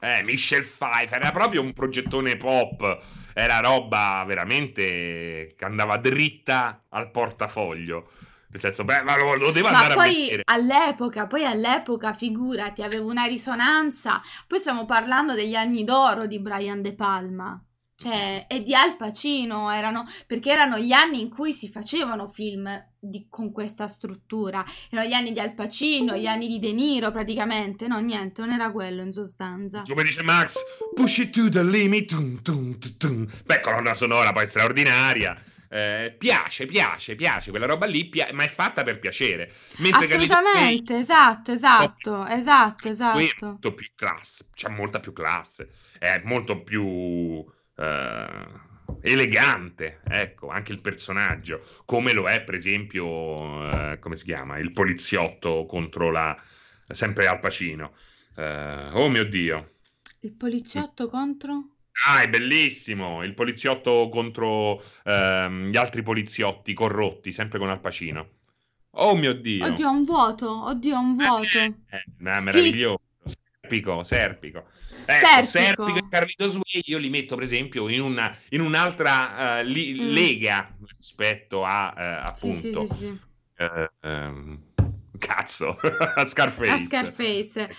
Eh, Michelle Pfeiffer era proprio un progettone pop. Era roba veramente che andava dritta al portafoglio. Nel senso, beh, ma lo, lo devo ma andare poi a vedere. all'epoca, poi all'epoca, figurati, aveva una risonanza. Poi stiamo parlando degli anni d'oro di Brian De Palma. Cioè, e di Al Pacino erano, perché erano gli anni in cui si facevano film di, con questa struttura. Erano gli anni di Al Pacino, gli anni di De Niro praticamente. No, niente, non era quello in sostanza. Come dice Max, push it to the limit. Tum, tum, tum, Beh, colonna sonora poi straordinaria. Eh, piace, piace, piace, quella roba lì, pia- ma è fatta per piacere. Mentre Assolutamente, Sway, esatto, esatto, esatto, esatto. È molto più classe, c'è molta più classe, è molto più eh, elegante, ecco, anche il personaggio, come lo è per esempio, eh, come si chiama, il poliziotto contro la, sempre Al Pacino. Eh, oh mio Dio. Il poliziotto contro? Ah, è bellissimo! Il poliziotto contro ehm, gli altri poliziotti corrotti, sempre con Al Pacino. Oh mio Dio! Oddio, un vuoto! Oddio, un vuoto! Eh, eh, meraviglioso! Serpico, Serpico. Ecco, Serpico. Serpico e Carlito Sway io li metto per esempio in, una, in un'altra uh, li, mm. lega rispetto a uh, appunto... Sì, sì, sì, uh, um, cazzo, a Scarface. A Scarface.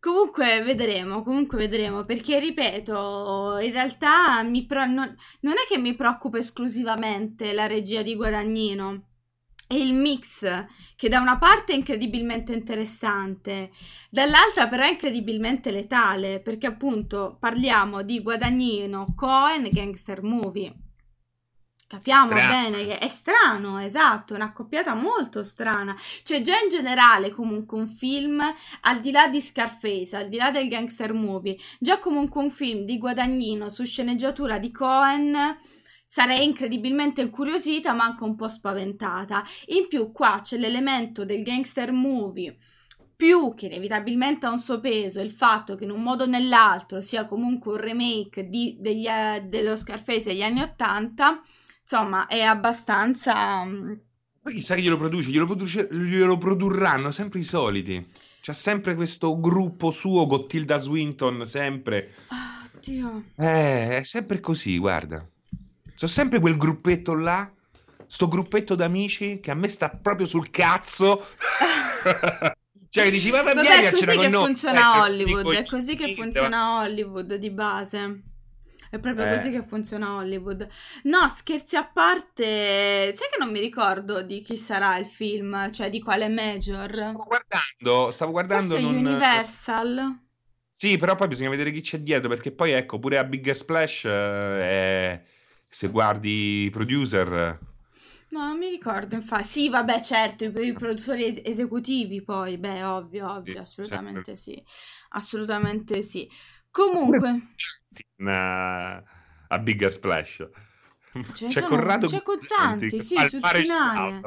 Comunque vedremo, comunque vedremo, perché ripeto, in realtà pro- non, non è che mi preoccupa esclusivamente la regia di Guadagnino, è il mix che da una parte è incredibilmente interessante, dall'altra però è incredibilmente letale, perché appunto parliamo di Guadagnino, Cohen, gangster movie. Capiamo strano. bene che è strano, esatto, è un'accoppiata molto strana. Cioè, già in generale, comunque, un film, al di là di Scarface, al di là del gangster movie, già comunque un film di Guadagnino su sceneggiatura di Cohen sarei incredibilmente incuriosita ma anche un po' spaventata. In più qua c'è l'elemento del gangster movie più che inevitabilmente ha un suo peso il fatto che in un modo o nell'altro sia comunque un remake di, degli, uh, dello Scarface degli anni Ottanta, insomma è abbastanza... Mm, Poi chissà chi glielo produce, glielo, produce, glielo produrranno sempre i soliti. C'è sempre questo gruppo suo, Gottilda Swinton, sempre. Oddio. Eh, è sempre così, guarda. Sono sempre quel gruppetto là, sto gruppetto d'amici che a me sta proprio sul cazzo. Cioè, dici, vabbè, vabbè è così che noi. funziona eh, Hollywood, è così che funziona Hollywood di base. È proprio eh. così che funziona Hollywood. No, scherzi a parte, sai che non mi ricordo di chi sarà il film, cioè di quale major. Stavo guardando, stavo guardando. Forse non... Universal. Sì, però poi bisogna vedere chi c'è dietro, perché poi ecco, pure a Big Splash, eh, se guardi i producer No, non mi ricordo, infatti. Sì, vabbè, certo, i, i produttori es- esecutivi poi, beh, ovvio, ovvio, sì, assolutamente sempre. sì. Assolutamente sì. Comunque... A, a Bigger Splash. C'è sono, Corrado c'è Guzzanti, sì, sul finale.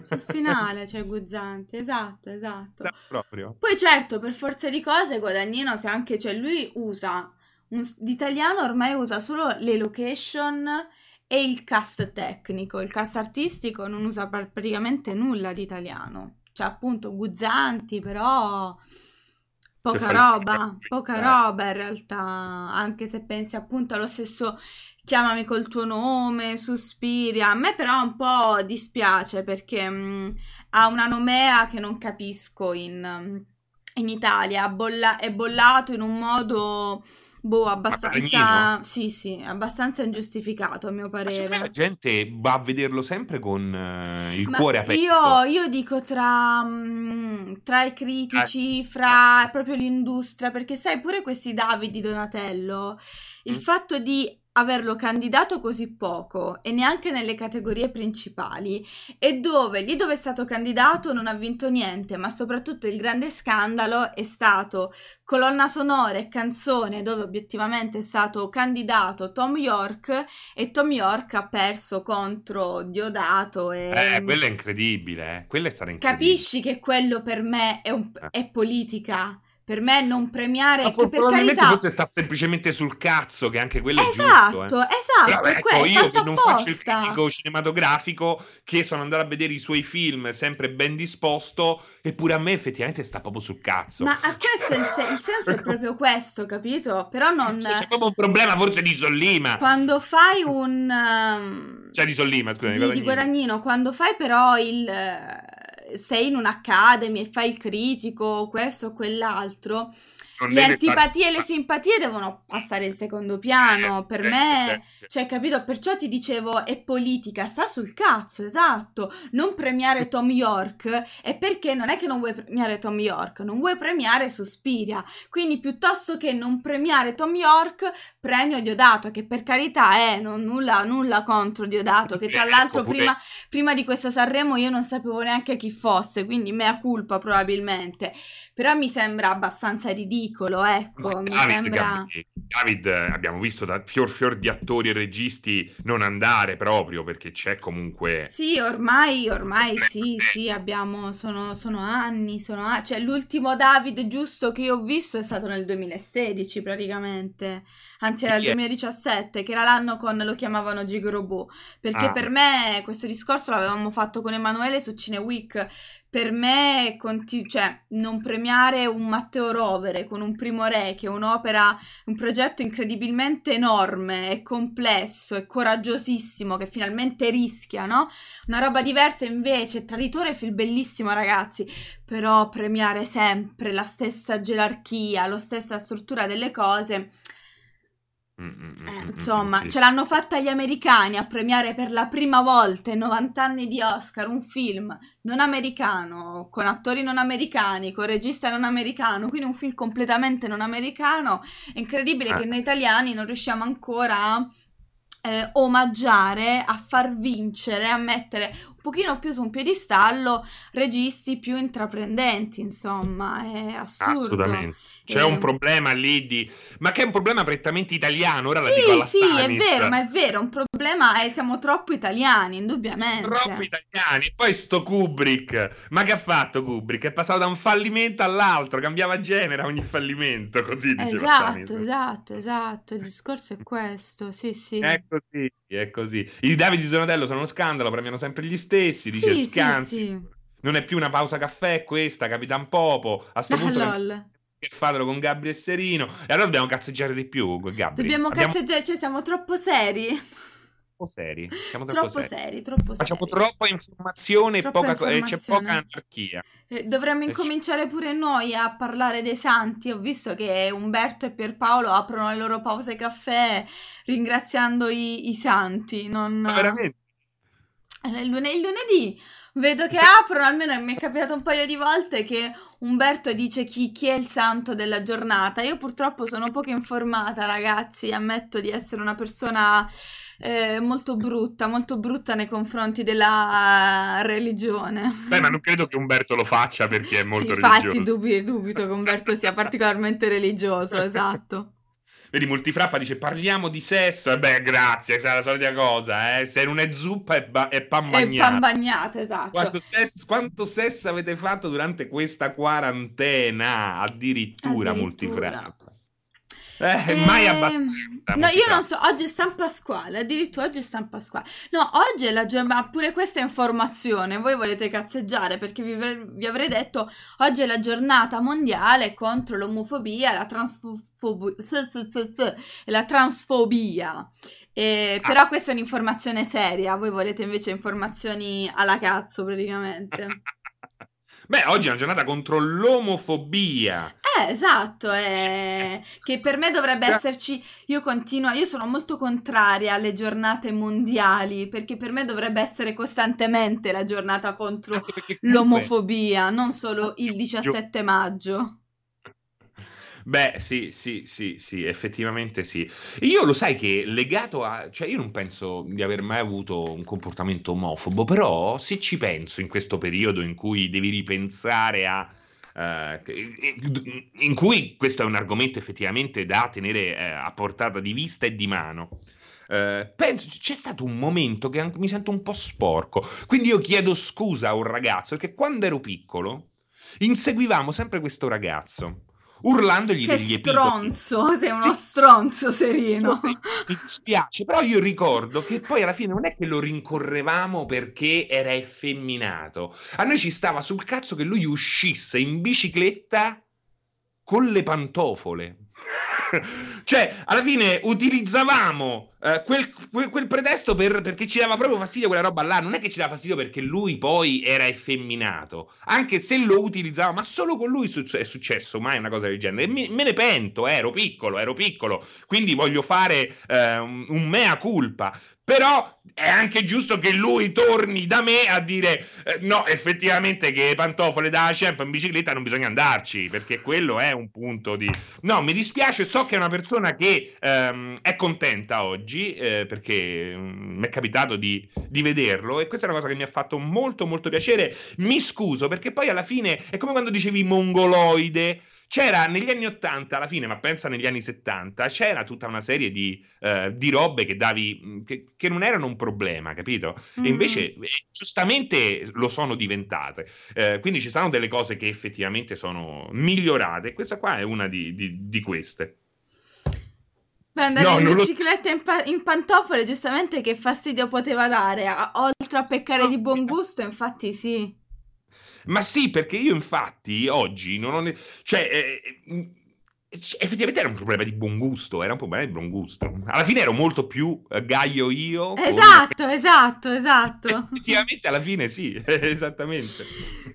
Sul finale c'è Guzzanti, esatto, esatto. No, Poi certo, per forza di cose, Guadagnino, se anche, cioè lui usa, un, d'italiano ormai usa solo le location e il cast tecnico. Il cast artistico non usa praticamente nulla di italiano. Cioè, appunto, Guzzanti, però poca roba, poca eh. roba in realtà, anche se pensi appunto allo stesso chiamami col tuo nome, Suspiria. A me però un po' dispiace perché mh, mm, ha una nomea che non capisco in, in Italia, bolla- è bollato in un modo Boh, abbastanza. Sì, sì, abbastanza ingiustificato a mio parere. La gente va a vederlo sempre con uh, il Ma cuore aperto. Io, io dico tra, mm, tra i critici, eh. fra proprio l'industria, perché sai, pure questi Davidi Donatello, il mm. fatto di averlo candidato così poco e neanche nelle categorie principali e dove lì dove è stato candidato non ha vinto niente ma soprattutto il grande scandalo è stato colonna sonora e canzone dove obiettivamente è stato candidato Tom York e Tom York ha perso contro Diodato e... Eh, quello è incredibile, eh. quello è stato incredibile. Capisci che quello per me è, un... è politica per me non premiare Ma per probabilmente carità... forse sta semplicemente sul cazzo che anche quello esatto, è giusto eh. esatto Però, ecco, io che non apposta. faccio il critico cinematografico che sono andato a vedere i suoi film sempre ben disposto eppure a me effettivamente sta proprio sul cazzo ma a questo il, se- il senso è proprio questo capito però non cioè, c'è proprio un problema forse di Sollima quando fai un um... cioè di Sollima scusami di, di Guadagnino quando fai però il sei in un'academy e fai il critico, questo o quell'altro, le antipatie e le simpatie devono passare in secondo piano. Per me, cioè, capito? Perciò ti dicevo, è politica, sta sul cazzo, esatto. Non premiare Tom York è perché non è che non vuoi premiare Tom York, non vuoi premiare Suspiria. Quindi, piuttosto che non premiare Tom York, premio Diodato, che per carità è non, nulla, nulla contro Diodato, che tra l'altro prima, prima di questo Sanremo io non sapevo neanche chi fosse, quindi mea culpa probabilmente. Però mi sembra abbastanza ridicolo, ecco, Ma mi David, sembra... David, abbiamo visto da fior fior di attori e registi non andare proprio, perché c'è comunque... Sì, ormai, ormai sì, sì, abbiamo, sono, sono anni, sono anni, cioè l'ultimo David giusto che io ho visto è stato nel 2016 praticamente, anzi era il 2017, che era l'anno con, lo chiamavano Gigrobo, perché ah. per me questo discorso l'avevamo fatto con Emanuele su Cine Week, per me, conti- cioè, non premiare un Matteo Rovere con un primo re, che è un'opera, un progetto incredibilmente enorme e complesso e coraggiosissimo, che finalmente rischia, no? Una roba diversa invece, Traditore è film bellissimo, ragazzi, però premiare sempre la stessa gerarchia, la stessa struttura delle cose eh, insomma, ce l'hanno fatta gli americani a premiare per la prima volta in 90 anni di Oscar un film non americano, con attori non americani, con regista non americano, quindi un film completamente non americano. È incredibile che eh. noi italiani non riusciamo ancora a eh, omaggiare, a far vincere, a mettere pochino più su un piedistallo registi più intraprendenti, insomma, è assurdo. Assolutamente. C'è E- un problema lì di... Ma che è un problema prettamente italiano, ora la Sì, dico alla sì, è Stanis. vero, ma è vero, un problema è siamo troppo italiani, indubbiamente. Troppo italiani. E poi sto Kubrick. Ma che ha fatto Kubrick? È passato da un fallimento all'altro, cambiava genere a ogni fallimento, così diceva Esatto, esatto, esatto, il discorso è questo, sì, sì. È così, è così. I Davide di Donatello sono uno scandalo, premiano sempre gli stessi, dice Sì, sì, scansi. sì. Non è più una pausa caffè questa, Capitan Popo. A sto Ah, punto lol. che fatelo con Gabri e Serino. E allora dobbiamo cazzeggiare di più Gabri. Dobbiamo Abbiamo- cazzeggiare, cioè siamo troppo seri. troppo seri. Siamo troppo, Troppo seri. seri, troppo Facciamo seri. troppa informazione e, Troppa poca co- e c'è informazione. poca anarchia. Eh, Dovremmo ci- incominciare pure noi a parlare dei santi. Ho visto che Umberto e Pierpaolo aprono le loro pause caffè ringraziando i, i santi. Non... Ma veramente? Il lune- il lunedì vedo che aprono, almeno mi è capitato un paio di volte che Umberto dice chi, chi è il santo della giornata. Io purtroppo sono poco informata, ragazzi, ammetto di essere una persona eh, molto brutta, molto brutta nei confronti della religione. Beh, ma non credo che Umberto lo faccia perché è molto sì, infatti religioso. dubi- dubito che Umberto sia particolarmente religioso, esatto. Vedi, Multifrappa dice parliamo di sesso. E beh, grazie, è la solita cosa. Eh. Se non è zuppa è, ba- è pan È bagnato. pan bagnato, esatto. Quanto sesso, quanto sesso avete fatto durante questa quarantena? Addirittura, Addirittura. Multifrappa. Eh, Ehm, mai abbastanza. No, io non so, oggi è San Pasquale, addirittura oggi è San Pasquale. No, oggi è la giornata, pure questa è informazione, voi volete cazzeggiare perché vi, vi avrei detto oggi è la giornata mondiale contro l'omofobia e la transfobia. e la transfobia. Eh, Ah. Però questa è un'informazione seria, voi volete invece informazioni alla cazzo praticamente. Beh, oggi è una giornata contro l'omofobia. Eh, esatto, eh, che per me dovrebbe esserci, io continuo, io sono molto contraria alle giornate mondiali, perché per me dovrebbe essere costantemente la giornata contro l'omofobia, non solo il 17 maggio. Beh, sì, sì, sì, sì, effettivamente sì. Io lo sai che legato a... cioè io non penso di aver mai avuto un comportamento omofobo, però se ci penso in questo periodo in cui devi ripensare a... eh, in cui questo è un argomento effettivamente da tenere eh, a portata di vista e di mano. eh, penso c'è stato un momento che anche- mi sento un po' sporco, quindi io chiedo scusa a un ragazzo perché quando ero piccolo inseguivamo sempre questo ragazzo urlandogli Che degli epiteti. stronzo, sei uno stronzo, Serino. Mi dispiace, però io ricordo che poi alla fine non è che lo rincorrevamo perché era effeminato. A noi ci stava sul cazzo che lui uscisse in bicicletta con le pantofole. cioè, alla fine utilizzavamo eh, quel, quel- quel pretesto per- perché ci dava proprio fastidio quella roba là. Non è che ci dava fastidio perché lui poi era effeminato, anche se lo utilizzava, ma solo con lui su- è successo mai una cosa del genere. Me, me ne pento, eh, ero piccolo, ero piccolo, quindi voglio fare eh, un, un mea culpa. Però è anche giusto che lui torni da me a dire eh, no, effettivamente che pantofole da Champ in bicicletta non bisogna andarci, perché quello è un punto di... No, mi dispiace, so che è una persona che ehm, è contenta oggi, eh, perché mm, mi è capitato di, di vederlo, e questa è una cosa che mi ha fatto molto molto piacere. Mi scuso, perché poi alla fine è come quando dicevi mongoloide, c'era negli anni 80 alla fine, ma pensa negli anni 70, c'era tutta una serie di, eh, di robe che davi, mh, che, che non erano un problema, capito? Mm. E invece eh, giustamente lo sono diventate. Eh, quindi ci stanno delle cose che effettivamente sono migliorate. E questa qua è una di, di- di queste. Beh, andare No, in non lo- bicicletta in, pa- in pantofole, giustamente che fastidio poteva dare, a- oltre a peccare di buon gusto, infatti sì. Ma sì, perché io infatti oggi non ho... ne- Cioè, eh, eh, c- effettivamente era un problema di buon gusto, era un problema di buon gusto. Alla fine ero molto più eh, gaio io. con- Esatto, esatto, esatto. Effettivamente alla fine sì, esattamente.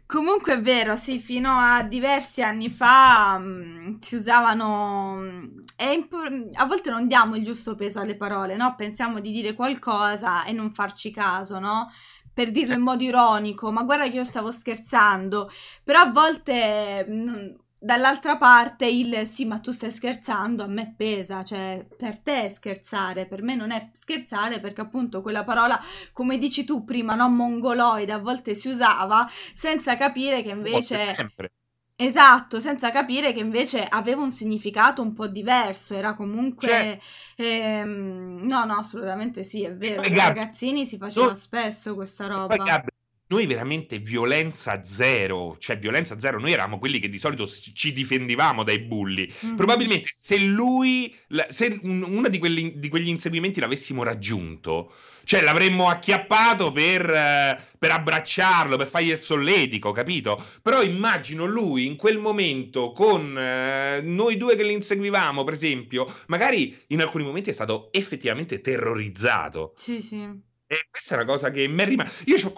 Comunque è vero, sì, fino a diversi anni fa mh, si usavano... mh, è impo- a volte non diamo il giusto peso alle parole, no? Pensiamo di dire qualcosa e non farci caso, no? Per dirlo in modo ironico, ma guarda che io stavo scherzando. Però a volte mh, dall'altra parte il sì, ma tu stai scherzando, a me pesa, cioè per te è scherzare, per me non è scherzare perché appunto quella parola, come dici tu prima, no, mongoloide, a volte si usava senza capire che invece... Sempre. Esatto, senza capire che invece aveva un significato un po' diverso, era comunque... Cioè- ehm, no, no, assolutamente sì, è vero, i ragazzini si faceva no- spesso questa roba. Gabri, noi veramente violenza zero, cioè violenza zero, noi eravamo quelli che di solito ci difendevamo dai bulli. Mhm. Probabilmente se lui, se un- uno di, quelli- di quegli inseguimenti l'avessimo raggiunto, cioè l'avremmo acchiappato per, eh, per abbracciarlo, per fargli il solletico, capito? Però immagino lui in quel momento con eh, noi due che li inseguivamo, per esempio, magari in alcuni momenti è stato effettivamente terrorizzato. Sì, sì. E questa è una cosa che mi è rimasta. Io ho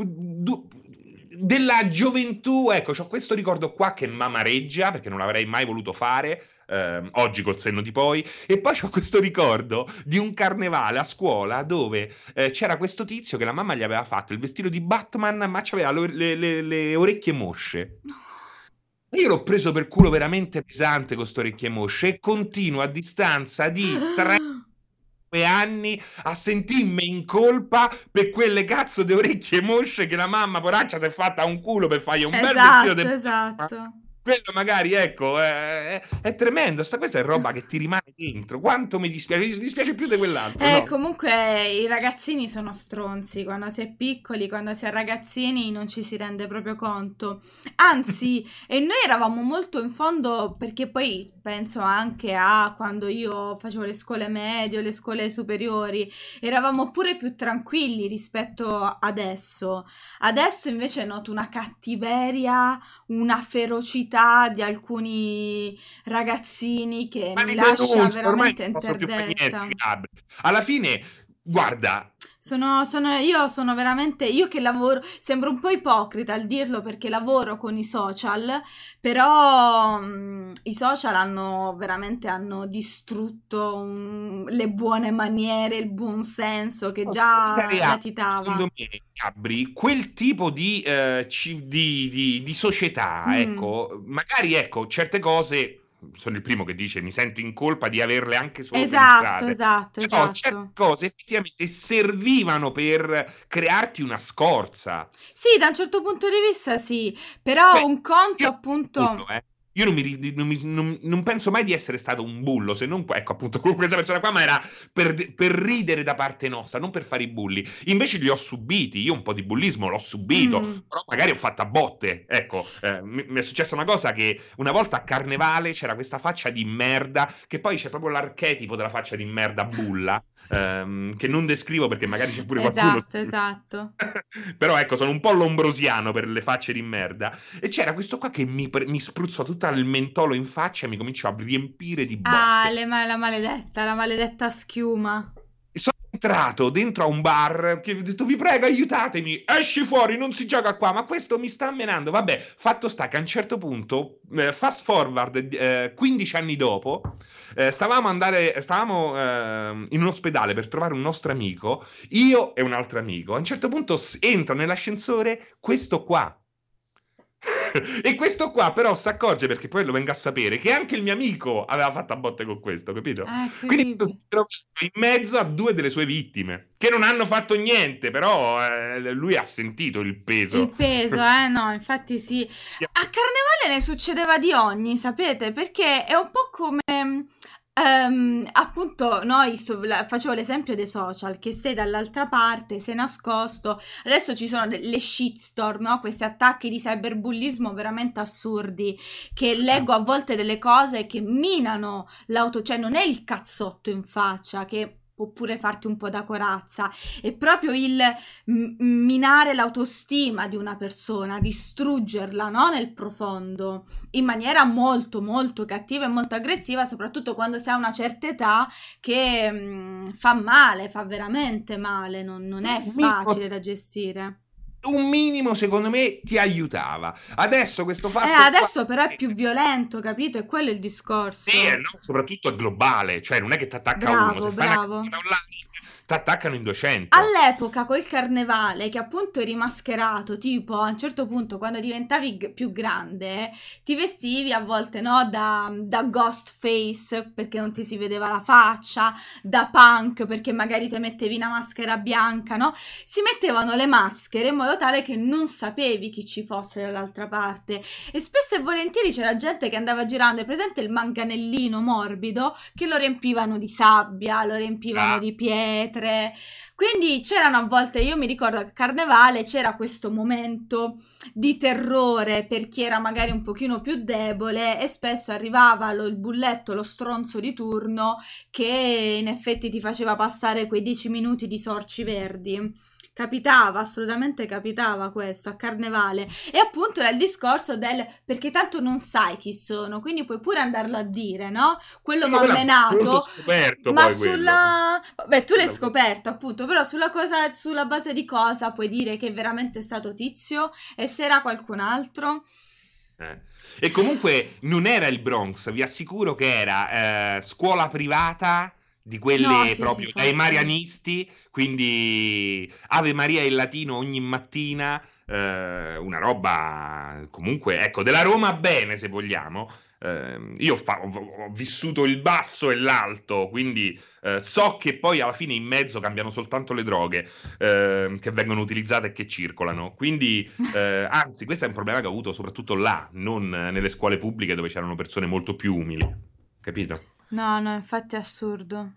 della gioventù, ecco, ho questo ricordo qua che m'amareggia perché non l'avrei mai voluto fare. Ehm, oggi col senno di poi, e poi ho questo ricordo di un carnevale a scuola dove eh, c'era questo tizio che la mamma gli aveva fatto il vestito di Batman, ma aveva le, le- le orecchie mosce. Io l'ho preso per culo veramente pesante con queste orecchie mosce e continuo a distanza di tre anni a sentirmi in colpa per quelle cazzo di orecchie mosce che la mamma poraccia si è fatta un culo per fargli un bel vestito Esatto, esatto. Quello magari ecco è, è- tremendo sta questa è roba che ti rimane dentro quanto mi dispiace mi dispiace più di quell'altro Eh, no? comunque i ragazzini sono stronzi, quando si è piccoli, quando si è ragazzini non ci si rende proprio conto. Anzi, e noi eravamo molto in fondo perché poi penso anche a quando io facevo le scuole medie le scuole superiori, eravamo pure più tranquilli rispetto adesso. Adesso invece noto una cattiveria, una ferocità di alcuni ragazzini che ma mi lascia denuncio, veramente interdetta. alla fine guarda Sono, sono- io sono veramente, io che lavoro, sembro un po' ipocrita al dirlo perché lavoro con i social, però mm, i social hanno veramente hanno distrutto mm, le buone maniere, il buon senso che già crea, latitava. secondo me, Gabri, quel tipo di, eh, ci- di- di- di società, Mm. ecco, magari ecco, certe cose, sono il primo che dice mi sento in colpa di averle anche solo Esatto, pensate. esatto, certe esatto. cose effettivamente servivano per crearti una scorza. Sì, da un certo punto di vista sì, però Cioè, un conto appunto... bullo, eh. Io non, mi non mi- non- non penso mai di essere stato un bullo, se non, ecco appunto con questa persona qua, ma era per, per ridere da parte nostra, non per fare i bulli. Invece li ho subiti, io un po' di bullismo l'ho subito, Mm. però magari ho fatto a botte. Ecco, eh, mi, mi è successa una cosa che una volta a Carnevale c'era questa faccia di merda, che poi c'è proprio l'archetipo della faccia di merda bulla, ehm, che non descrivo perché magari c'è pure qualcuno... Esatto, esatto. Però ecco, sono un po' lombrosiano per le facce di merda. E c'era questo qua che mi, mi spruzzò tutto il mentolo in faccia e mi cominciò a riempire di botte. Ah, ma- la maledetta, la maledetta schiuma. Sono entrato dentro a un bar che ho detto vi prego aiutatemi, esci fuori, non si gioca qua, ma questo mi sta menando. Vabbè, fatto sta che a un certo punto, eh, fast forward, eh, 15 anni dopo, eh, stavamo, andare, stavamo eh, in un ospedale per trovare un nostro amico, io e un altro amico. A un certo punto entra nell'ascensore questo qua. E questo qua però si accorge perché poi lo venga a sapere che anche il mio amico aveva fatto a botte con questo, capito? Ah, Quindi si trova in mezzo a due delle sue vittime che non hanno fatto niente, però eh, lui ha sentito il peso. Il peso, eh, no, infatti sì. A Carnevale ne succedeva di ogni, sapete? Perché è un po' come... ehm, appunto, noi so- la- facevo l'esempio dei social, che sei dall'altra parte, sei nascosto. Adesso ci sono le shitstorm, no? Questi attacchi di cyberbullismo veramente assurdi, che leggo a volte delle cose che minano l'auto, cioè non è il cazzotto in faccia, che può pure farti un po' da corazza, è proprio il m- minare l'autostima di una persona, distruggerla, no? Nel profondo, in maniera molto, molto cattiva e molto aggressiva, soprattutto quando si ha una certa età che mm, fa male, fa veramente male, non, non è facile da gestire. Un minimo, secondo me, ti aiutava. Adesso questo fatto. Eh, adesso però è più violento, capito? È quello il discorso. Sì, eh, no, soprattutto è globale, cioè non è che ti attacca Bravo, uno, se fai una bravo. cazzata online ti attaccano in 200. All'epoca col carnevale, che appunto eri mascherato, tipo a un certo punto quando diventavi g- più grande, ti vestivi a volte no, da, da ghost face perché non ti si vedeva la faccia, da punk perché magari ti mettevi una maschera bianca, no? Si mettevano le maschere in modo tale che non sapevi chi ci fosse dall'altra parte e spesso e volentieri c'era gente che andava girando, è presente il manganellino morbido, che lo riempivano di sabbia, lo riempivano Ah. di pietre. Quindi c'erano a volte, io mi ricordo che a Carnevale c'era questo momento di terrore per chi era magari un pochino più debole e spesso arrivava lo- il bulletto, lo stronzo di turno che in effetti ti faceva passare quei dieci minuti di sorci verdi. Capitava, assolutamente capitava questo a Carnevale. E appunto era il discorso del perché tanto non sai chi sono, quindi puoi pure andarlo a dire, no? Quello mi ha menato. scoperto Ma poi quello. sulla... Vabbè, tu l'hai scoperto appunto, però sulla, cosa, sulla base di cosa puoi dire che è veramente stato Tizio e se era qualcun altro? Eh. E comunque non era il Bronx, vi assicuro che era eh, scuola privata di quelle No, sì, proprio sì, dai marianisti, quindi Ave Maria in latino ogni mattina, eh, una roba comunque, ecco, della Roma bene se vogliamo. Eh, io fa- ho, vissuto il basso e l'alto, quindi eh, so che poi alla fine in mezzo cambiano soltanto le droghe eh, che vengono utilizzate e che circolano. Quindi, eh, anzi, questo è un problema che ho avuto soprattutto là, non nelle scuole pubbliche dove c'erano persone molto più umili. Capito? No, no, infatti è assurdo.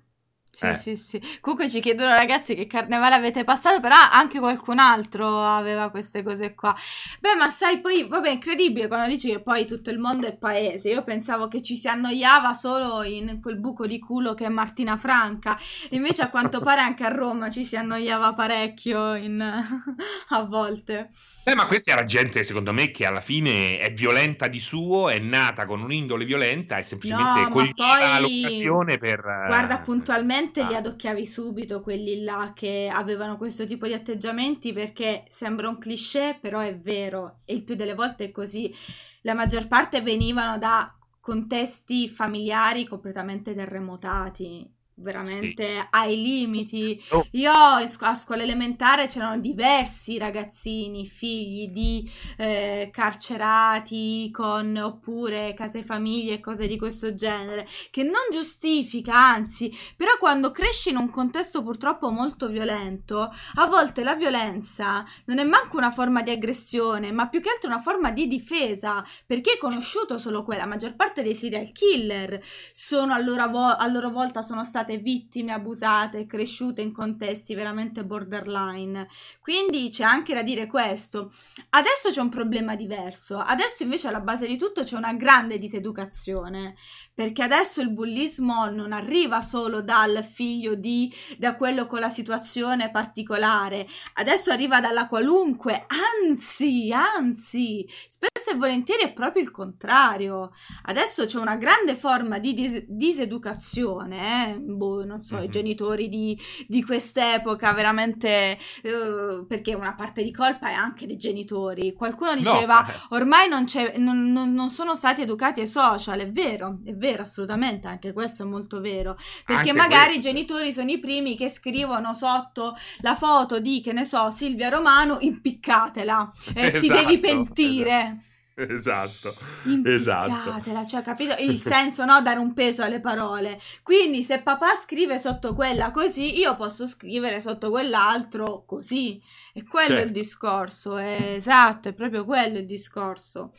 Sì, Eh. sì, sì. Comunque ci chiedono ragazzi che carnevale avete passato, però anche qualcun altro aveva queste cose qua. Beh, ma sai, poi, vabbè, è incredibile quando dici che poi tutto il mondo è paese. Io pensavo che ci si annoiava solo in quel buco di culo che è Martina Franca. Invece a quanto pare anche a Roma ci si annoiava parecchio in... a volte. Eh, ma questa era gente, secondo me, che alla fine è violenta di suo, è nata con un'indole violenta e semplicemente No, coglieva poi- l'occasione per... eh, Guarda, puntualmente ah. li adocchiavi subito quelli là che avevano questo tipo di atteggiamenti perché sembra un cliché, però è vero e il più delle volte è così. La maggior parte venivano da contesti familiari completamente terremotati, veramente ai limiti. Oh, Io scu- a scuola elementare c'erano diversi ragazzini, figli di eh, carcerati con oppure case famiglie e cose di questo genere, che non giustifica, anzi, però quando cresci in un contesto purtroppo molto violento, a volte la violenza non è manco una forma di aggressione, ma più che altro una forma di difesa, perché hai conosciuto solo quella, la maggior parte dei serial killer sono a loro, vo- a loro volta sono state vittime abusate, cresciute in contesti veramente borderline. Quindi c'è anche da dire questo. Adesso c'è un problema diverso. Adesso invece alla base di tutto c'è una grande diseducazione, perché adesso il bullismo non arriva solo dal figlio di da quello con la situazione particolare. Adesso arriva dalla qualunque, anzi, anzi, spesso e volentieri è proprio il contrario. Adesso c'è una grande forma di dis- diseducazione, eh? Boh, non so, i Mhm. genitori di, di quest'epoca veramente, eh, perché una parte di colpa è anche dei genitori. Qualcuno diceva, eh. ormai non, c'è, non, non- non sono stati educati ai social, è vero, è vero, assolutamente, anche questo è molto vero, perché Anche magari i questo. genitori sono i primi che scrivono sotto la foto di, che ne so, Silvia Romano, impiccatela, e ti Esatto, devi pentire. Esatto, esatto. Impiccatela, cioè, capito? Il senso, no? Dare un peso alle parole. Quindi, se papà scrive sotto quella così, io posso scrivere sotto quell'altro così. E quello è il Certo. discorso. È esatto, è proprio quello il discorso.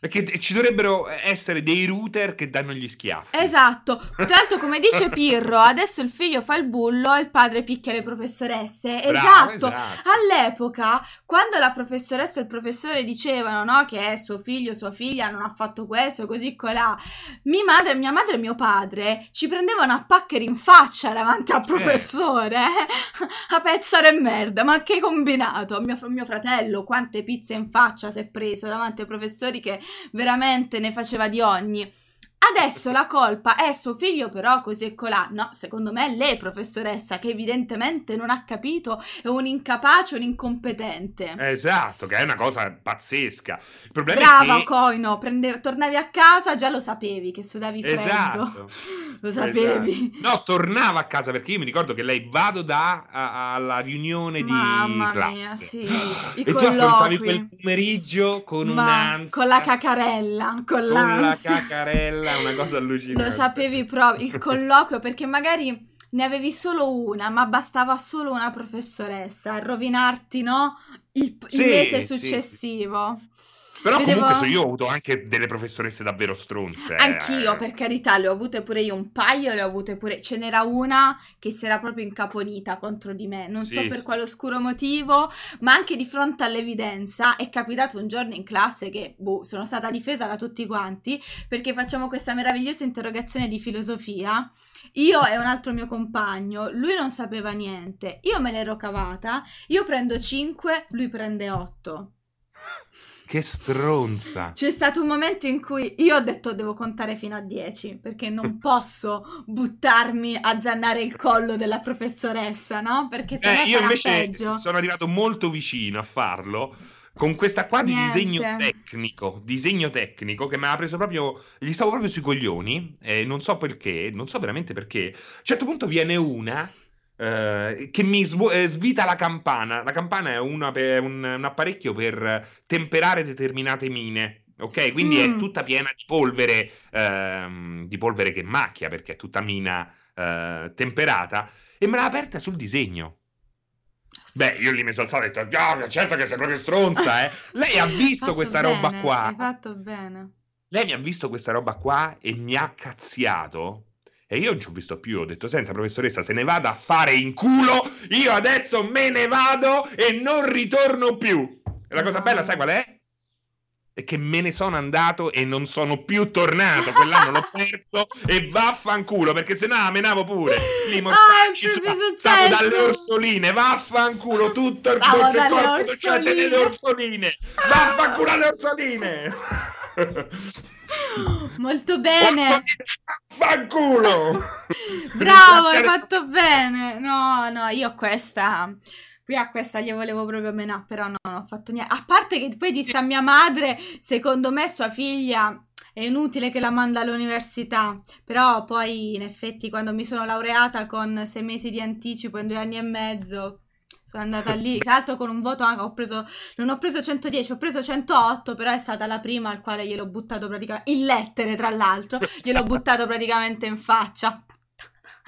Perché ci dovrebbero essere dei router che danno gli schiaffi. Esatto. Tra l'altro, come dice Pirro, adesso il figlio fa il bullo e il padre picchia le professoresse. Bravo, esatto. esatto. All'epoca, quando la professoressa e il professore dicevano no, che suo figlio, sua figlia non ha fatto questo, così colà, mia madre, mia madre e mio padre ci prendevano a paccheri in faccia davanti al professore eh, a pezzare merda. Ma che combinato? Mio, mio fratello, quante pizze in faccia si è preso davanti ai professori che veramente ne faceva di ogni. Adesso la colpa è suo figlio, però così e colà. No, secondo me è lei, professoressa, che evidentemente non ha capito, è un incapace, un incompetente. Esatto, che è una cosa pazzesca. Il problema Brava, è che... Coino, prende... tornavi a casa, già lo sapevi che sudavi freddo. Esatto. lo sapevi. Esatto. No, tornava a casa perché io mi ricordo che lei vado da a, alla riunione di Mamma classe. mia, sì. I E tu affrontavi colloqui. quel pomeriggio con Ma un'ansia. con la cacarella, con, con la l'ansia. cacarella, una cosa allucinante. Lo sapevi proprio, il colloquio, perché magari ne avevi solo una, ma bastava solo una professoressa a rovinarti, no? Il, il Sì, mese sì, successivo. Però Vedevo- comunque so, io ho avuto anche delle professoresse davvero stronze. eh. Anch'io, per carità, le ho avute pure io un paio, le ho avute pure... Ce n'era una che si era proprio incaponita contro di me, non so Sì, per sì. quale oscuro motivo, ma anche di fronte all'evidenza è capitato un giorno in classe che, boh, sono stata difesa da tutti quanti perché facciamo questa meravigliosa interrogazione di filosofia. Io e un altro mio compagno, lui non sapeva niente, io me l'ero cavata, io prendo 5, lui prende 8. Che stronza. C'è stato un momento in cui io ho detto devo contare fino a 10 perché non posso buttarmi a zannare il collo della professoressa, no? Perché se Eh, io invece peggio. sono arrivato molto vicino a farlo con questa qua di Niente. disegno tecnico, disegno tecnico che mi aveva preso proprio, gli stavo proprio sui coglioni, e non so perché, non so veramente perché. A un certo punto viene una eh, che mi svu- eh, svita la campana. La campana è una un, un apparecchio per temperare determinate mine. Ok, quindi Mm. è tutta piena di polvere, ehm, di polvere che macchia perché è tutta mina eh, temperata e me l'ha aperta sul disegno. Beh, io lì mi sono alzato e ho detto, "Ah, certo che sei proprio stronza, eh. Lei ha visto questa roba bene, qua. Hai fatto bene. Lei mi ha visto questa roba qua e mi ha cazziato. E io non ci ho visto più. Ho detto, senta, professoressa, se ne vada a fare in culo, io adesso me ne vado e non ritorno più. E la cosa bella, sai qual è? È che me ne sono andato e non sono più tornato. Quell'anno l'ho perso e vaffanculo, perché se no menavo pure. Lì, Ah, mortacci, proprio stavo dalle orsoline, vaffanculo, tutto il e dalle corpo docente delle orsoline. orsoline. Vaffanculo alle orsoline. Molto bene. Fanculo! Bravo, hai fatto bene. No, no, io questa. Qui a questa gli volevo proprio menare, però no, non ho fatto niente. A parte che poi disse a mia madre, secondo me sua figlia è inutile che la manda all'università. Però poi, in effetti, quando mi sono laureata con sei mesi di anticipo in due anni e mezzo, sono andata lì. Tra l'altro con un voto anche, ho preso, non ho preso 110, ho preso 108, però è stata la prima al quale gliel'ho buttato praticamente, in lettere tra l'altro, gliel'ho buttato praticamente in faccia.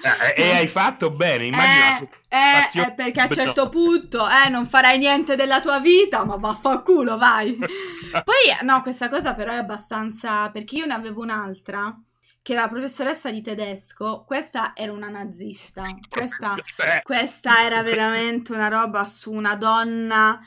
Eh, e hai fatto bene, immagino Eh, soddisfazione. eh, perché a un certo punto eh, non farai niente della tua vita, ma vaffanculo, vai. Poi, no, questa cosa però è abbastanza... Perché io ne avevo un'altra, che era la professoressa di tedesco. Questa era una nazista. Questa, Eh, questa era veramente una roba su una donna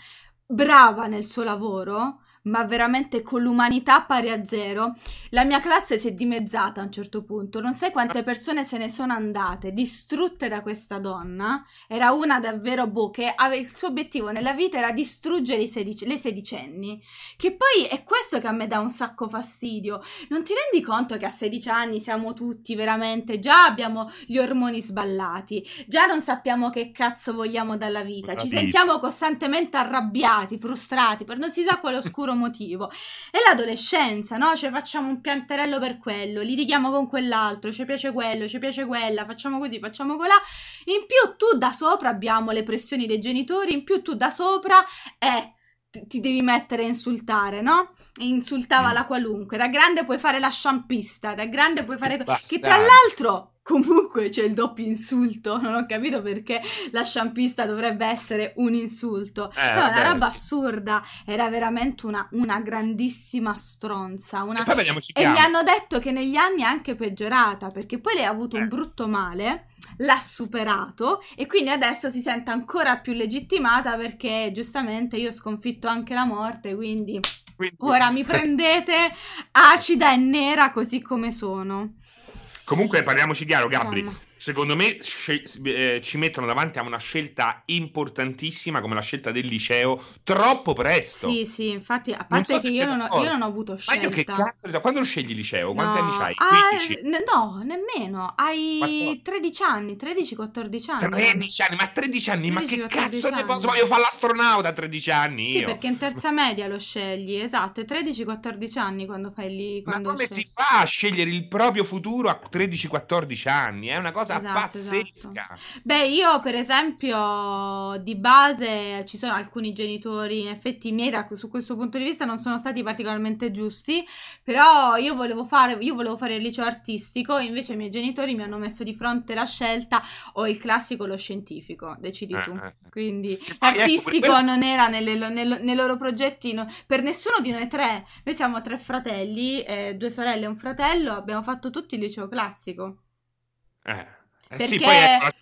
brava nel suo lavoro, ma veramente con l'umanità pari a zero. La mia classe si è dimezzata a un certo punto. Non sai quante persone se ne sono andate, distrutte da questa donna. Era una davvero boh, che ave- il suo obiettivo nella vita era distruggere i sedici- le sedicenni. Che poi è questo che a me dà un sacco fastidio. Non ti rendi conto che a 16 anni siamo tutti veramente, già abbiamo gli ormoni sballati, già non sappiamo che cazzo vogliamo dalla vita, ci sentiamo costantemente arrabbiati, frustrati per non si sa quale oscuro motivo. È l'adolescenza, no? Cioè facciamo un pianterello per quello, litighiamo con quell'altro, ci piace quello, ci piace quella, facciamo così, facciamo colà. In più tu da sopra abbiamo le pressioni dei genitori, in più tu da sopra eh ti- devi mettere a insultare, no? E insultava Mm. la qualunque. Da grande puoi fare la sciampista, da grande puoi fare... Che Bastardo. tra l'altro comunque c'è il doppio insulto. Non ho capito perché la sciampista dovrebbe essere un insulto. Eh, no, una roba assurda. Era veramente una, una grandissima stronza. Una... E E mi hanno detto che negli anni è anche peggiorata perché poi lei ha avuto Eh. un brutto male, l'ha superato e quindi adesso si sente ancora più legittimata perché giustamente io ho sconfitto anche la morte, quindi Quindi- ora mi prendete acida e nera così come sono. Comunque parliamoci chiaro, Gabri. Insomma. Secondo me eh, ci mettono davanti a una scelta importantissima come la scelta del liceo troppo presto. Sì, sì, infatti, a parte so che io non, ho, io non, ho, avuto scelta. Ma io che cazzo ne quando scegli il liceo? Quanti no. anni hai? Ah, no, nemmeno, hai 13 anni, 13-14 anni. 13 anni, ma 13 anni, 13, ma che cazzo anni. ne posso? Fare l'astronauta a 13 anni. Sì, io. perché in terza media lo scegli, esatto, è 13-14 anni quando fai lì. Quando ma come scegli. si fa a scegliere il proprio futuro a 13-14 anni? È una cosa Esatto, pazzesca. esatto. Beh, io per esempio di base ci sono alcuni genitori, in effetti i miei da, su questo punto di vista non sono stati particolarmente giusti, però io volevo fare, io volevo fare il liceo artistico, invece i miei genitori mi hanno messo di fronte la scelta o il classico o lo scientifico, decidi tu. Eh, eh. Quindi poi, l'artistico ecco, non era nelle, nelle, nei loro progetti, no, per nessuno di noi tre, noi siamo tre fratelli, eh, due sorelle e un fratello, abbiamo fatto tutti il liceo classico. Eh, eh Perché- sì, poi scelta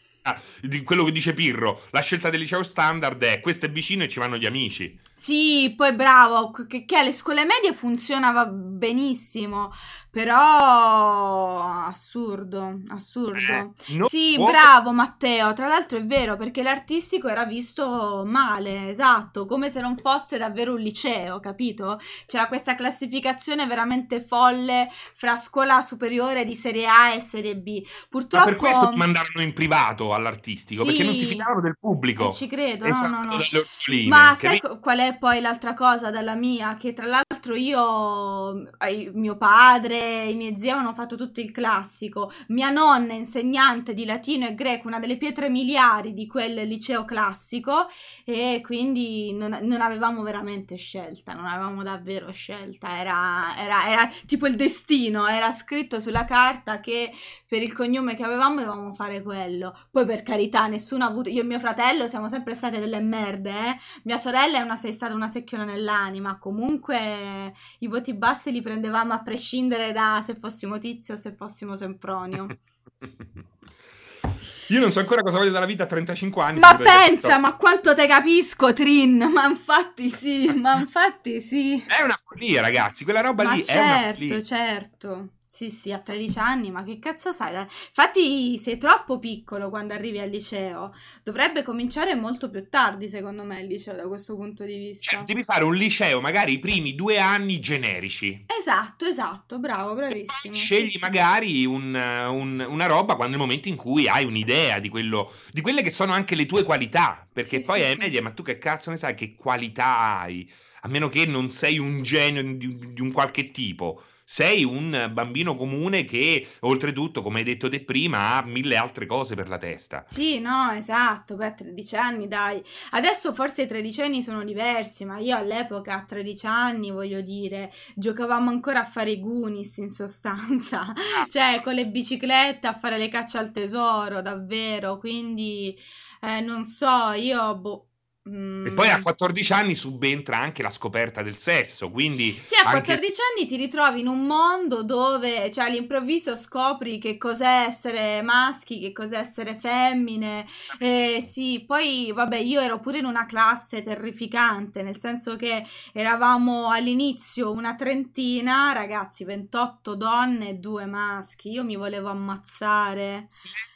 di quello che dice Pirro, la scelta del liceo standard è questo è vicino e ci vanno gli amici. Sì, poi bravo, che, che alle scuole medie funzionava benissimo, però assurdo, assurdo. Eh, Sì, può- bravo Matteo, tra l'altro è vero perché l'artistico era visto male, esatto, come se non fosse davvero un liceo, capito? C'era questa classificazione veramente folle fra scuola superiore di serie A e serie B. Ma Purtroppo... per questo ti mandarono in privato all'artistico, perché non si Sì. fidavano del pubblico. Eh, ci credo, no, Esatto, no, no. orsoline. Ma sai co- qual è poi l'altra cosa dalla mia? Che tra l'altro io, mio padre, i miei zii avevano fatto tutto il classico. Mia nonna, insegnante di latino e greco, una delle pietre miliari di quel liceo classico, e quindi non, non avevamo veramente scelta, non avevamo davvero scelta. Era, era- era tipo il destino, era scritto sulla carta che per il cognome che avevamo dovevamo fare quello. Poi per carità, nessuno ha avuto. Io e mio fratello siamo sempre state delle merde, eh. Mia sorella è, una, è stata una secchiona nell'anima. Comunque i voti bassi li prendevamo a prescindere da se fossimo Tizio o se fossimo Sempronio. Io non so ancora cosa voglio dalla vita a 35 anni. ma pensa, 18. ma quanto te capisco, Trin. Ma infatti sì, ma infatti sì. È una follia, ragazzi. Quella roba Ma lì è una follia. certo, certo. Sì, sì, a 13 anni, ma che cazzo sai? Infatti sei troppo piccolo quando arrivi al liceo. Dovrebbe cominciare molto più tardi, secondo me, il liceo da questo punto di vista. Cioè, devi fare un liceo, magari i primi due anni generici. Esatto, esatto, bravo, bravissimo. scegli magari un- un- una roba quando nel momento in cui hai un'idea di quello, di quelle che sono anche le tue qualità. Perché Sì, poi sì, ai sì. media, ma tu che cazzo ne sai che qualità hai? A meno che non sei un genio di, di un qualche tipo. Sei un bambino comune che, oltretutto, come hai detto te prima, ha mille altre cose per la testa. Sì, no, esatto, beh, a 13 anni, dai. Adesso forse i tredicenni sono diversi, ma io all'epoca a 13 anni, voglio dire, giocavamo ancora a fare i Goonies in sostanza, cioè con le biciclette a fare le cacce al tesoro, davvero, quindi eh, non so, io boh. E poi a mm, 14 anni subentra anche la scoperta del sesso, quindi Sì, a anche 14 anni ti ritrovi in un mondo dove, cioè, all'improvviso scopri che cos'è essere maschi, che cos'è essere femmine. Eh, sì, poi, vabbè, io ero pure in una classe terrificante, nel senso che eravamo all'inizio una trentina, ragazzi, 28 donne e due maschi. Io mi volevo ammazzare.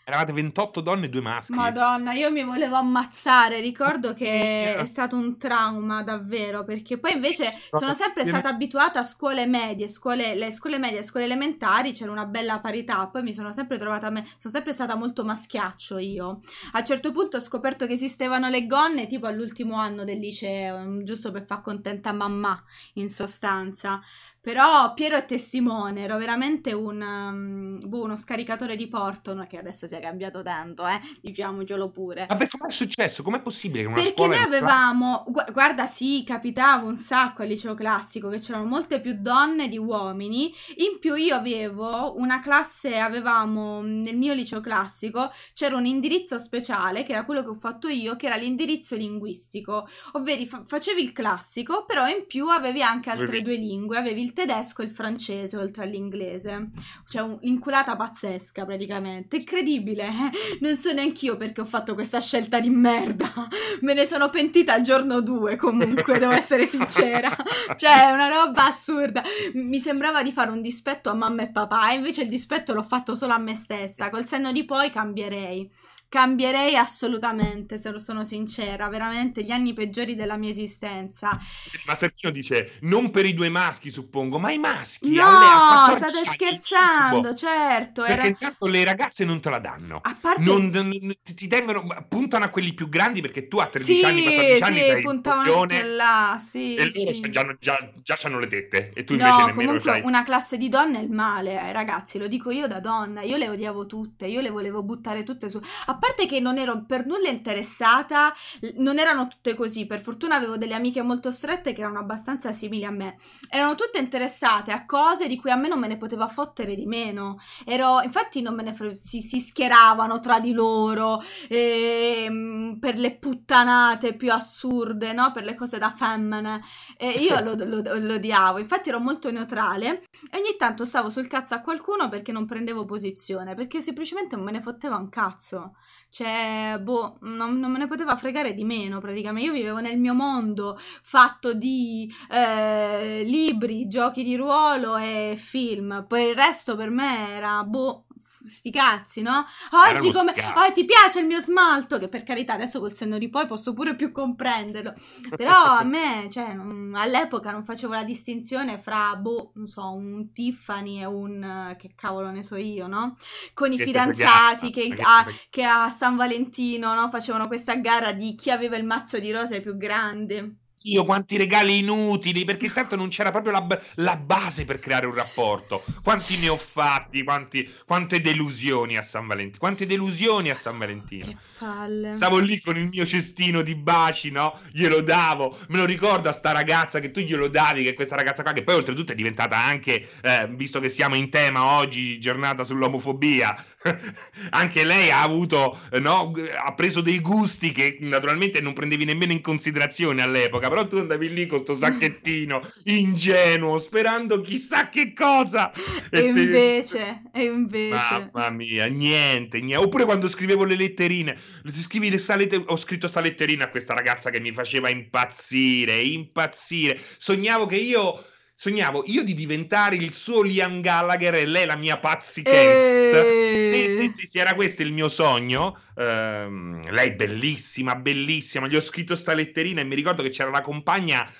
Eravate 28 donne e due maschi. Madonna, io mi volevo ammazzare. Ricordo che è stato un trauma davvero, perché poi invece sono sempre stata abituata a scuole medie, scuole, le scuole medie scuole elementari, c'era una bella parità. Poi mi sono sempre trovata, me- sono sempre stata molto maschiaccio io. A un certo punto ho scoperto che esistevano le gonne tipo all'ultimo anno del liceo, giusto per far contenta mamma, in sostanza. Però Piero è testimone, ero veramente un, um, boh, uno scaricatore di porto, è che adesso sia cambiato tanto, eh, diciamocelo pure. Ma perché com'è successo? Com'è possibile che una Perché scuola noi avevamo, gu- guarda, sì, capitava un sacco al liceo classico che c'erano molte più donne di uomini. In più, io avevo una classe, avevamo mh, nel mio liceo classico c'era un indirizzo speciale che era quello che ho fatto io, che era l'indirizzo linguistico, ovvero fa- facevi il classico, però in più avevi anche altre due lingue, avevi il tedesco e il francese oltre all'inglese. Cioè un'inculata pazzesca praticamente, incredibile. Eh? Non so neanch'io perché ho fatto questa scelta di merda. Me ne sono pentita al giorno 2 comunque, devo essere sincera. Cioè è una roba assurda. Mi sembrava di fare un dispetto a mamma e papà, e invece il dispetto l'ho fatto solo a me stessa. Col senno di poi cambierei cambierei assolutamente, se lo sono sincera, veramente gli anni peggiori della mia esistenza. Ma Serpino dice, non per i due maschi suppongo, ma i maschi. No, state scherzando, certo. Perché era... intanto le ragazze non te la danno. A parte... Non, non, ti tengono, puntano a quelli più grandi perché tu a 13 sì, anni, 14 anni sì, sei puntavano anche là, sì, E loro sì. già, già, già hanno le tette e tu invece no, nemmeno comunque c'hai. una classe di donne è il male, eh, ragazzi, lo dico io da donna, io le odiavo tutte, io le volevo buttare tutte su. A parte che non ero per nulla interessata, non erano tutte così, per fortuna avevo delle amiche molto strette che erano abbastanza simili a me. Erano tutte interessate a cose di cui a me non me ne poteva fottere di meno. Ero, infatti non me ne fre- si, si schieravano tra di loro ehm, per le puttanate più assurde, no? Per le cose da femmine. E io lo, lo, lo odiavo, infatti ero molto neutrale e ogni tanto stavo sul cazzo a qualcuno perché non prendevo posizione, perché semplicemente non me ne fotteva un cazzo. Cioè, boh, non, non, me ne poteva fregare di meno praticamente. Io vivevo nel mio mondo fatto di eh, libri, giochi di ruolo e film. Poi il resto per me era, boh, sti cazzi, no? Oggi come oh, ti piace il mio smalto, che per carità adesso col senno di poi posso pure più comprenderlo. Però a me, cioè, non, all'epoca non facevo la distinzione fra boh, non so, un Tiffany e un che cavolo ne so io, no? Con i fidanzati che, a, che a San Valentino, no, facevano questa gara di chi aveva il mazzo di rose più grande. Dio, quanti regali inutili, perché intanto non c'era proprio la, la, base per creare un rapporto. Quanti ne ho fatti, quanti, quante delusioni a San Valentino, quante delusioni a San Valentino. Che palle. Stavo lì con il mio cestino di baci, no? Glielo davo, me lo ricordo a sta ragazza che tu glielo davi, che questa ragazza qua, che poi oltretutto è diventata anche, eh, visto che siamo in tema oggi, giornata sull'omofobia, anche lei ha avuto, no? Ha preso dei gusti che naturalmente non prendevi nemmeno in considerazione all'epoca però tu andavi lì con sto sacchettino ingenuo, sperando chissà che cosa. E, e invece, te... e invece. Mamma mia, niente, niente. Oppure quando scrivevo le letterine, scrivi le salette... ho scritto sta letterina a questa ragazza che mi faceva impazzire, impazzire. Sognavo che io sognavo io di diventare il suo Liam Gallagher e lei la mia Patsy Kensit. E... Sì, sì, sì, sì, era questo il mio sogno. Uh, lei bellissima, bellissima. Gli ho scritto sta letterina e mi ricordo che c'era la compagna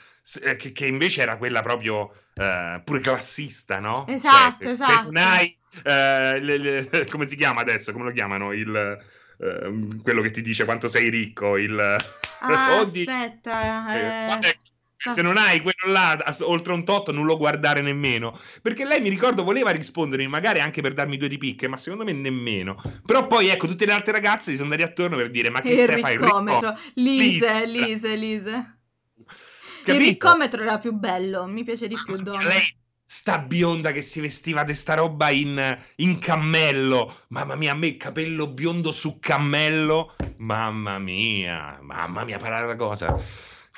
eh, che, che invece era quella proprio uh, pure classista, no? Esatto, cioè, esatto. Se non hai, uh, le, le, come si chiama adesso? Come lo chiamano? Il, uh, quello che ti dice quanto sei ricco, il... Ah, aspetta, eh... eh se non hai quello là oltre un tot non lo guardare nemmeno. Perché lei mi ricordo voleva rispondermi magari anche per darmi due di picche ma secondo me nemmeno. Però poi ecco tutte le altre ragazze si sono andate attorno per dire ma che stai fai il riccometro. Lise Lise. Lise il riccometro era più bello mi piace di più Donna. lei sta bionda che si vestiva di sta roba in, in cammello. Mamma mia a me capello biondo su cammello. Mamma mia mamma mia parare la cosa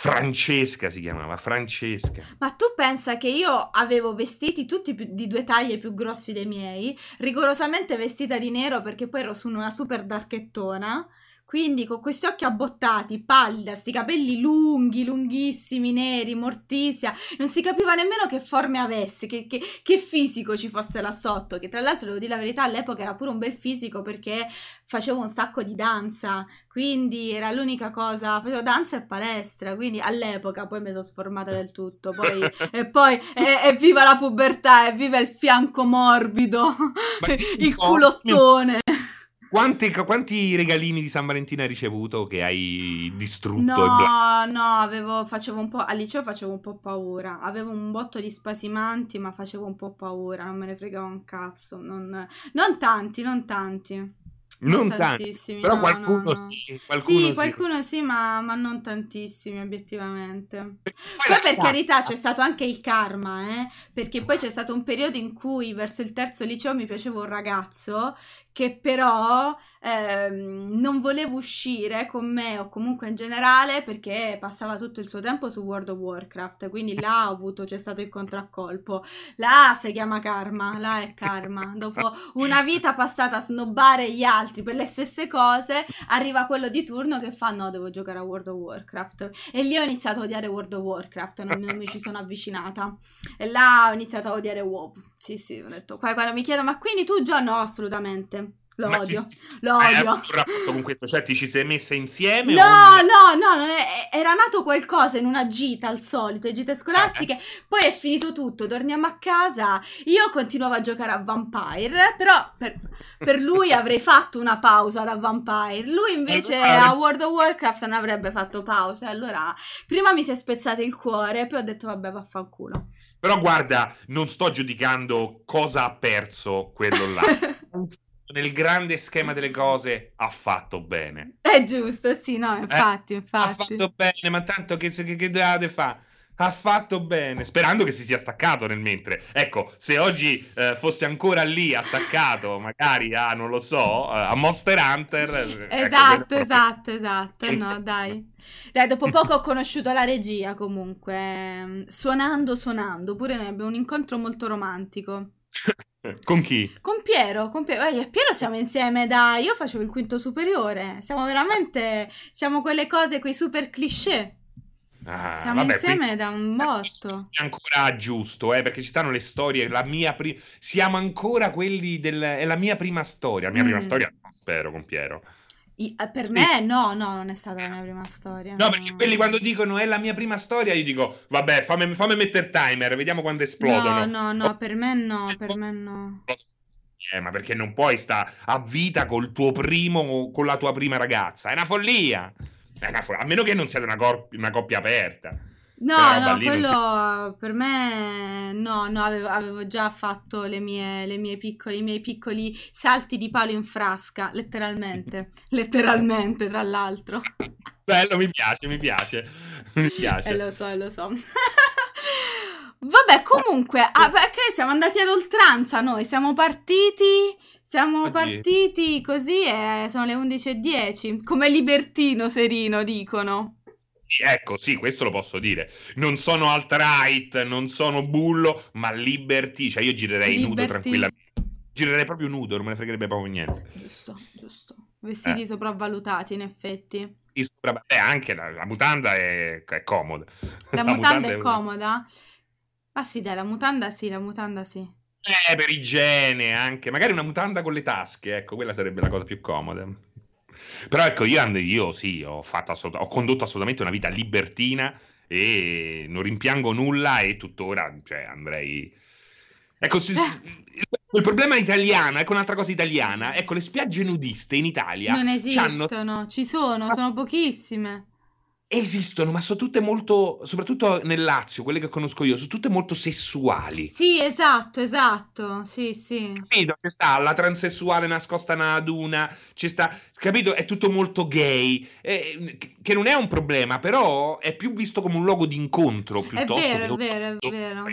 Francesca si chiamava, Francesca. Ma tu pensa che io avevo vestiti tutti di due taglie più grossi dei miei, rigorosamente vestita di nero perché poi ero su una super darchettona quindi con questi occhi abbottati, pallida, sti capelli lunghi, lunghissimi, neri, mortisia, non si capiva nemmeno che forme avesse, che, che, che, fisico ci fosse là sotto, che tra l'altro devo dire la verità all'epoca era pure un bel fisico perché facevo un sacco di danza, quindi era l'unica cosa, facevo danza e palestra, quindi all'epoca poi mi sono sformata del tutto, poi, e poi evviva la pubertà, evviva il fianco morbido, il culottone. Quanti, quanti, regalini di San Valentino hai ricevuto che hai distrutto? No, no, avevo, facevo un po', al liceo facevo un po' paura. Avevo un botto di spasimanti, ma facevo un po' paura, non me ne fregavo un cazzo. Non, non tanti, non tanti. Non, tantissimi, però no, qualcuno no, no. sì. Qualcuno sì, qualcuno sì, ma, ma, non tantissimi, obiettivamente. Poi, poi per carità c'è stato anche il karma, eh? perché poi c'è stato un periodo in cui verso il terzo liceo mi piaceva un ragazzo che però ehm, non voleva uscire con me o comunque in generale perché passava tutto il suo tempo su World of Warcraft, quindi là ho avuto, c'è stato il contraccolpo. Là si chiama karma, là è karma. Dopo una vita passata a snobbare gli altri per le stesse cose, arriva quello di turno che fa no, devo giocare a World of Warcraft. E lì ho iniziato a odiare World of Warcraft, non, non mi ci sono avvicinata. E là ho iniziato a odiare WoW. Sì, sì, ho detto, quando mi chiedono, ma quindi tu già no, assolutamente. Lo Ma odio, ti- lo Hai odio. un rapporto con questo? Cioè, ti ci sei messa insieme? No, o- no, no, non è- era nato qualcosa in una gita al solito, gite scolastiche, poi è finito tutto, torniamo a casa, io continuavo a giocare a Vampire, però per, per lui avrei fatto una pausa da Vampire, lui invece a World of Warcraft non avrebbe fatto pausa, allora prima mi si è spezzato il cuore, poi ho detto vabbè vaffanculo. Però guarda, non sto giudicando cosa ha perso quello là. Nel grande schema delle cose ha fatto bene. È giusto, sì, no, infatti, Ha infatti. fatto bene, ma tanto che, che, che dovete fare? Ha fatto bene, sperando che si sia staccato nel mentre. Ecco, se oggi eh, fosse ancora lì attaccato, magari a, non lo so, eh, a Monster Hunter. eh, ecco, Esatto, quello- esatto, esatto. No, dai. Dai, dopo poco ho conosciuto la regia comunque. Suonando, suonando. Pure noi abbiamo un incontro molto romantico. Con chi? Con Piero, con Piero, eh, Piero siamo insieme da... Io facevo il quinto superiore. Siamo veramente... Siamo quelle cose, quei super cliché. Ah, Siamo vabbè, insieme da un botto. È ancora giusto, eh, perché ci stanno le storie. La mia pri- Siamo ancora quelli del. È la mia prima storia. La mia prima Mm. storia, no, spero, con Piero. I- eh, per Sì. me no, no, non è stata la mia prima storia. No, perché quelli quando dicono è la mia prima storia, io dico, vabbè, fammi, fammi mettere timer, vediamo quando esplodono. No, no, no, per me no, per me no. Eh, ma perché non puoi sta a vita col tuo primo, con la tua prima ragazza? È una follia. È una follia. A meno che non siate una, cor- una coppia aperta. No, no, quello per me no, no, avevo, avevo già fatto le mie, le mie piccoli, i miei piccoli salti di palo in frasca, letteralmente, letteralmente, tra l'altro. Bello, mi piace, mi piace. Mi piace. E lo so, lo so. Vabbè, comunque, ah, perché siamo andati ad oltranza noi, siamo partiti, siamo Oggi- partiti così e sono le 11.10, come libertino serino, dicono. Sì, ecco, sì, questo lo posso dire. Non sono alt-right, non sono bullo, ma liberty. Cioè, io girerei nudo Liberty. tranquillamente. Girerei proprio nudo, non me ne fregherebbe proprio niente. Giusto, giusto. Vestiti Eh. sopravvalutati, in effetti. E sopra- eh, anche la, la mutanda è, è comoda. La mutanda è comoda? Ah sì, dai, la mutanda sì, la mutanda sì. Eh, per igiene anche. Magari una mutanda con le tasche, ecco, quella sarebbe la cosa più comoda. Però ecco, io, io sì, ho, fatto assoluta- ho condotto assolutamente una vita libertina e non rimpiango nulla e tuttora, cioè, andrei... Ecco, si- il, problema italiano, ecco un'altra cosa italiana, ecco, le spiagge nudiste in Italia Non esistono, ci sono, sono pochissime. Esistono, ma sono tutte molto, soprattutto nel Lazio, quelle che conosco io, sono tutte molto sessuali. Sì, esatto, esatto. Sì, sì. Capito? C'è sta la transessuale nascosta nella duna, c'è sta, capito? È tutto molto gay, eh, che non è un problema, però è più visto come un luogo di incontro È piuttosto vero, è che vero, è vero.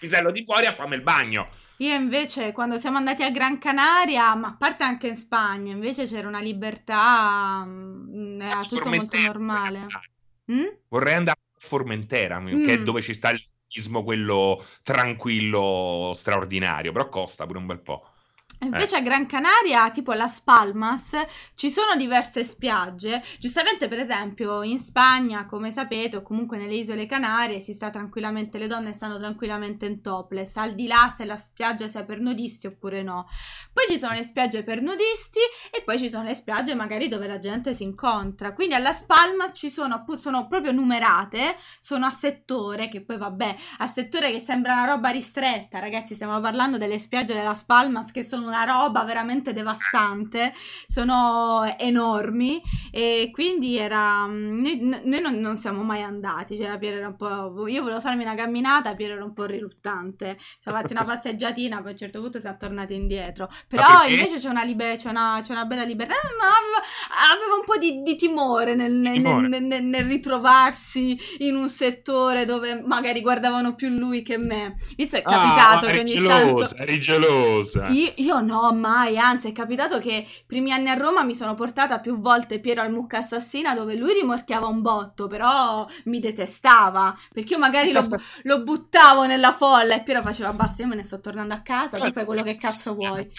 pisello di fuori a fame il bagno. Io invece quando siamo andati a Gran Canaria, ma a parte anche in Spagna, invece c'era una libertà, mm, era tutto molto normale. Mm? Vorrei andare a Formentera, che è Mm. dove ci sta il turismo, quello tranquillo, straordinario, però costa pure un bel po'. E Invece a Gran Canaria, tipo Las Palmas, ci sono diverse spiagge. Giustamente, per esempio, in Spagna, come sapete, o comunque nelle isole Canarie, si sta tranquillamente, le donne stanno tranquillamente in topless, al di là se la spiaggia sia per nudisti oppure no. Poi ci sono le spiagge per nudisti e poi ci sono le spiagge magari dove la gente si incontra. Quindi a Las Palmas ci sono, sono proprio numerate, sono a settore, che poi vabbè, a settore che sembra una roba ristretta, ragazzi, stiamo parlando delle spiagge della Spalmas che sono una roba veramente devastante, sono enormi e quindi era noi, noi non, non siamo mai andati, cioè Piero era un po' io volevo farmi una camminata, Piero era un po' riluttante. Siamo fatti una passeggiatina, poi a un certo punto siamo tornati indietro. Però invece c'è una, libe- c'è una, c'è una bella libertà, ma aveva, aveva un po' di, di timore nel, Timore. nel- nel- nel ritrovarsi in un settore dove magari guardavano più lui che me. Visto è capitato Ah, che ogni gelosa, tanto... eri gelosa. Io, io Io no, mai, anzi è capitato che i primi anni a Roma mi sono portata più volte Piero al mucca assassina dove lui rimorchiava un botto, però mi detestava, perché io magari lo, lo buttavo nella folla e Piero faceva basta, io me ne sto tornando a casa, tu fai quello che cazzo vuoi.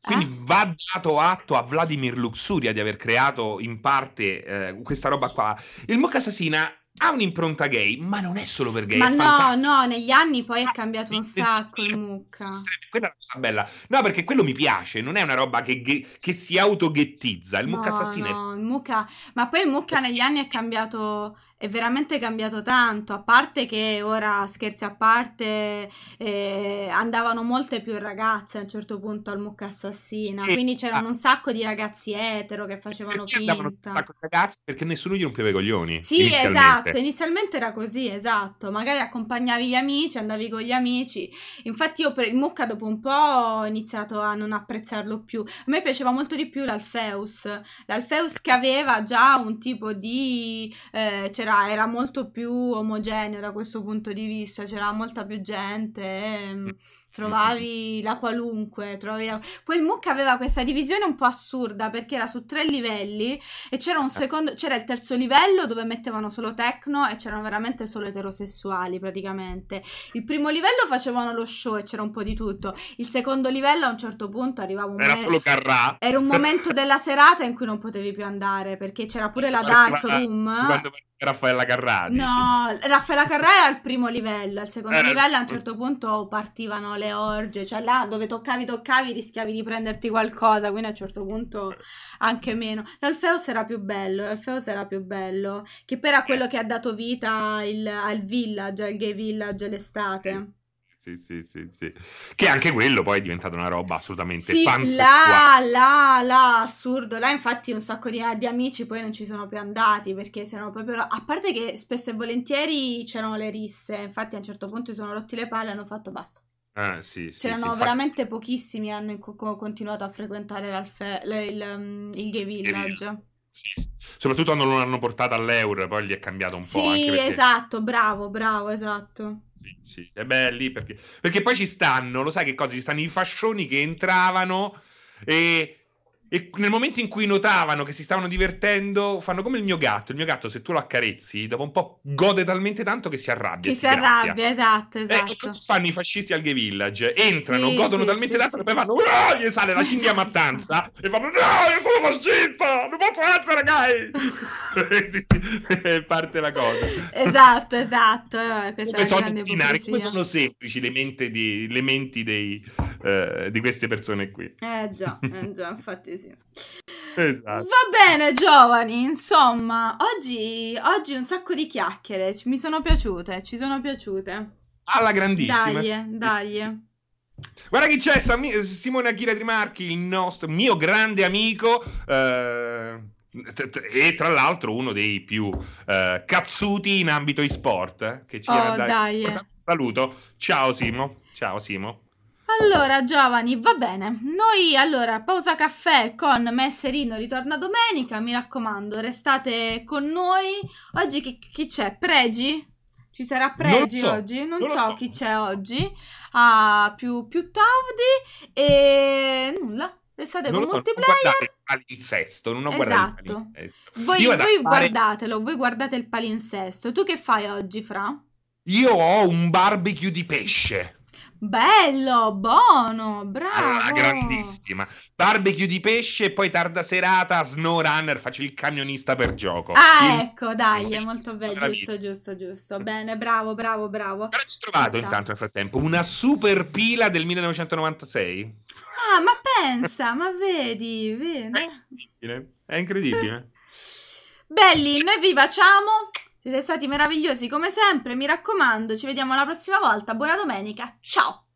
Quindi eh? va dato atto a Vladimir Luxuria di aver creato in parte eh, questa roba qua. Il Mucca Assassina ha un'impronta gay, ma non è solo per gay. Ma no, no, negli anni poi è cambiato un sacco il mucca. Quella è una cosa bella. No, perché quello mi piace, non è una roba che, che si autoghettizza. Il mucca no, assassino no, il mucca... Ma poi il mucca negli anni è cambiato è veramente cambiato tanto, a parte che ora, scherzi a parte, eh, andavano molte più ragazze a un certo punto al mucca assassina, sì, quindi c'erano ah. un sacco di ragazzi etero che facevano finta. un sacco di ragazzi perché nessuno gli rompeva i coglioni. Sì, inizialmente. esatto, inizialmente era così, esatto, magari accompagnavi gli amici, andavi con gli amici, infatti io per il mucca dopo un po' ho iniziato a non apprezzarlo più, a me piaceva molto di più l'Alfeus, l'Alfeus che aveva già un tipo di... Eh, c'era era, era, molto più omogeneo da questo punto di vista, c'era molta più gente, e, mm, trovavi la qualunque, trovavi la... il MOOC aveva questa divisione un po' assurda perché era su tre livelli e c'era un eh. secondo, c'era il terzo livello dove mettevano solo techno e c'erano veramente solo eterosessuali praticamente. Il primo livello facevano lo show e c'era un po' di tutto. Il secondo livello a un certo punto arrivava un Era me- solo Carrà. Era un momento della serata in cui non potevi più andare perché c'era pure la dark room. Quando Raffaella Carrà. No, Raffaella Carrà era al primo livello, al secondo era... livello a un certo punto partivano le orge, cioè là dove toccavi toccavi rischiavi di prenderti qualcosa, quindi a un certo punto anche meno. L'Alfeus era più bello, l'Alfeus era più bello, che poi era quello che ha dato vita il, al village, al gay village l'estate. Sì, sì, sì, sì. Che anche quello poi è diventato una roba assolutamente sì, là, là, là, assurdo. Là infatti un sacco di, di, amici poi non ci sono più andati perché se no proprio... A parte che spesso e volentieri c'erano le risse, infatti a un certo punto si sono rotti le palle e hanno fatto basta. Ah, sì, sì, C'erano sì, veramente infatti... pochissimi hanno co- continuato a frequentare le, il, um, il gay village. Sì. Soprattutto quando non l'hanno portata all'Eur, poi gli è cambiato un po'. Sì, perché... esatto, bravo, bravo, esatto. Sì, sì, è belli perché... perché poi ci stanno, lo sai che cosa? Ci stanno i fascioni che entravano e e nel momento in cui notavano che si stavano divertendo, fanno come il mio gatto. Il mio gatto, se tu lo accarezzi, dopo un po' gode talmente tanto che si arrabbia. Che si, arrabbia, esatto, esatto. E cosa fanno i fascisti al gay village? Entrano, sì, godono sì, talmente sì, tanto che poi vanno, no, gli sale la cinghia mattanza e fanno, no, io sono fascista, non posso essere gay. sì, parte la cosa. Esatto, esatto. Eh, questa come, sono, binari, come sono semplici le, mente di, le menti dei, uh, di queste persone qui. Eh già, eh già, infatti sì. Esatto. Va bene, giovani. Insomma, oggi, oggi un sacco di chiacchiere. Mi sono piaciute, ci sono piaciute. Alla grandissima. Dai, dai. Guarda chi c'è, Simone Achille Trimarchi, il nostro mio grande amico. Eh, e tra l'altro uno dei più eh, cazzuti in ambito e-sport. Eh, che ci oh, dai. Saluto. Ciao Simo. Ciao Simo. Allora, giovani, va bene. Noi allora, pausa caffè con Messerino ritorna domenica. Mi raccomando, restate con noi. Oggi chi, chi c'è? Pregi? Ci sarà Pregi so, oggi? Non, non so, so, chi c'è oggi. Ah, più, più Taudi e nulla. Restate non con so, multiplayer. Non il palinsesto, non ho esatto. guardato il palinsesto. Voi, voi fare... guardatelo, voi guardate il palinsesto. Tu che fai oggi, Fra? Io ho un barbecue di pesce. Bello, buono, bravo. Allora, grandissima. Barbecue di pesce e poi tarda serata, snow runner, faccio il camionista per gioco. Ah, il... ecco, dai, è molto bello, giusto, giusto, giusto. Bene, bravo, bravo, bravo. Però ci ho trovato intanto nel frattempo una super pila del 1996. Ah, ma pensa, ma vedi, vedi. È incredibile, è incredibile. Belli, noi vi facciamo siete stati meravigliosi come sempre, mi raccomando, ci vediamo la prossima volta. Buona domenica, ciao!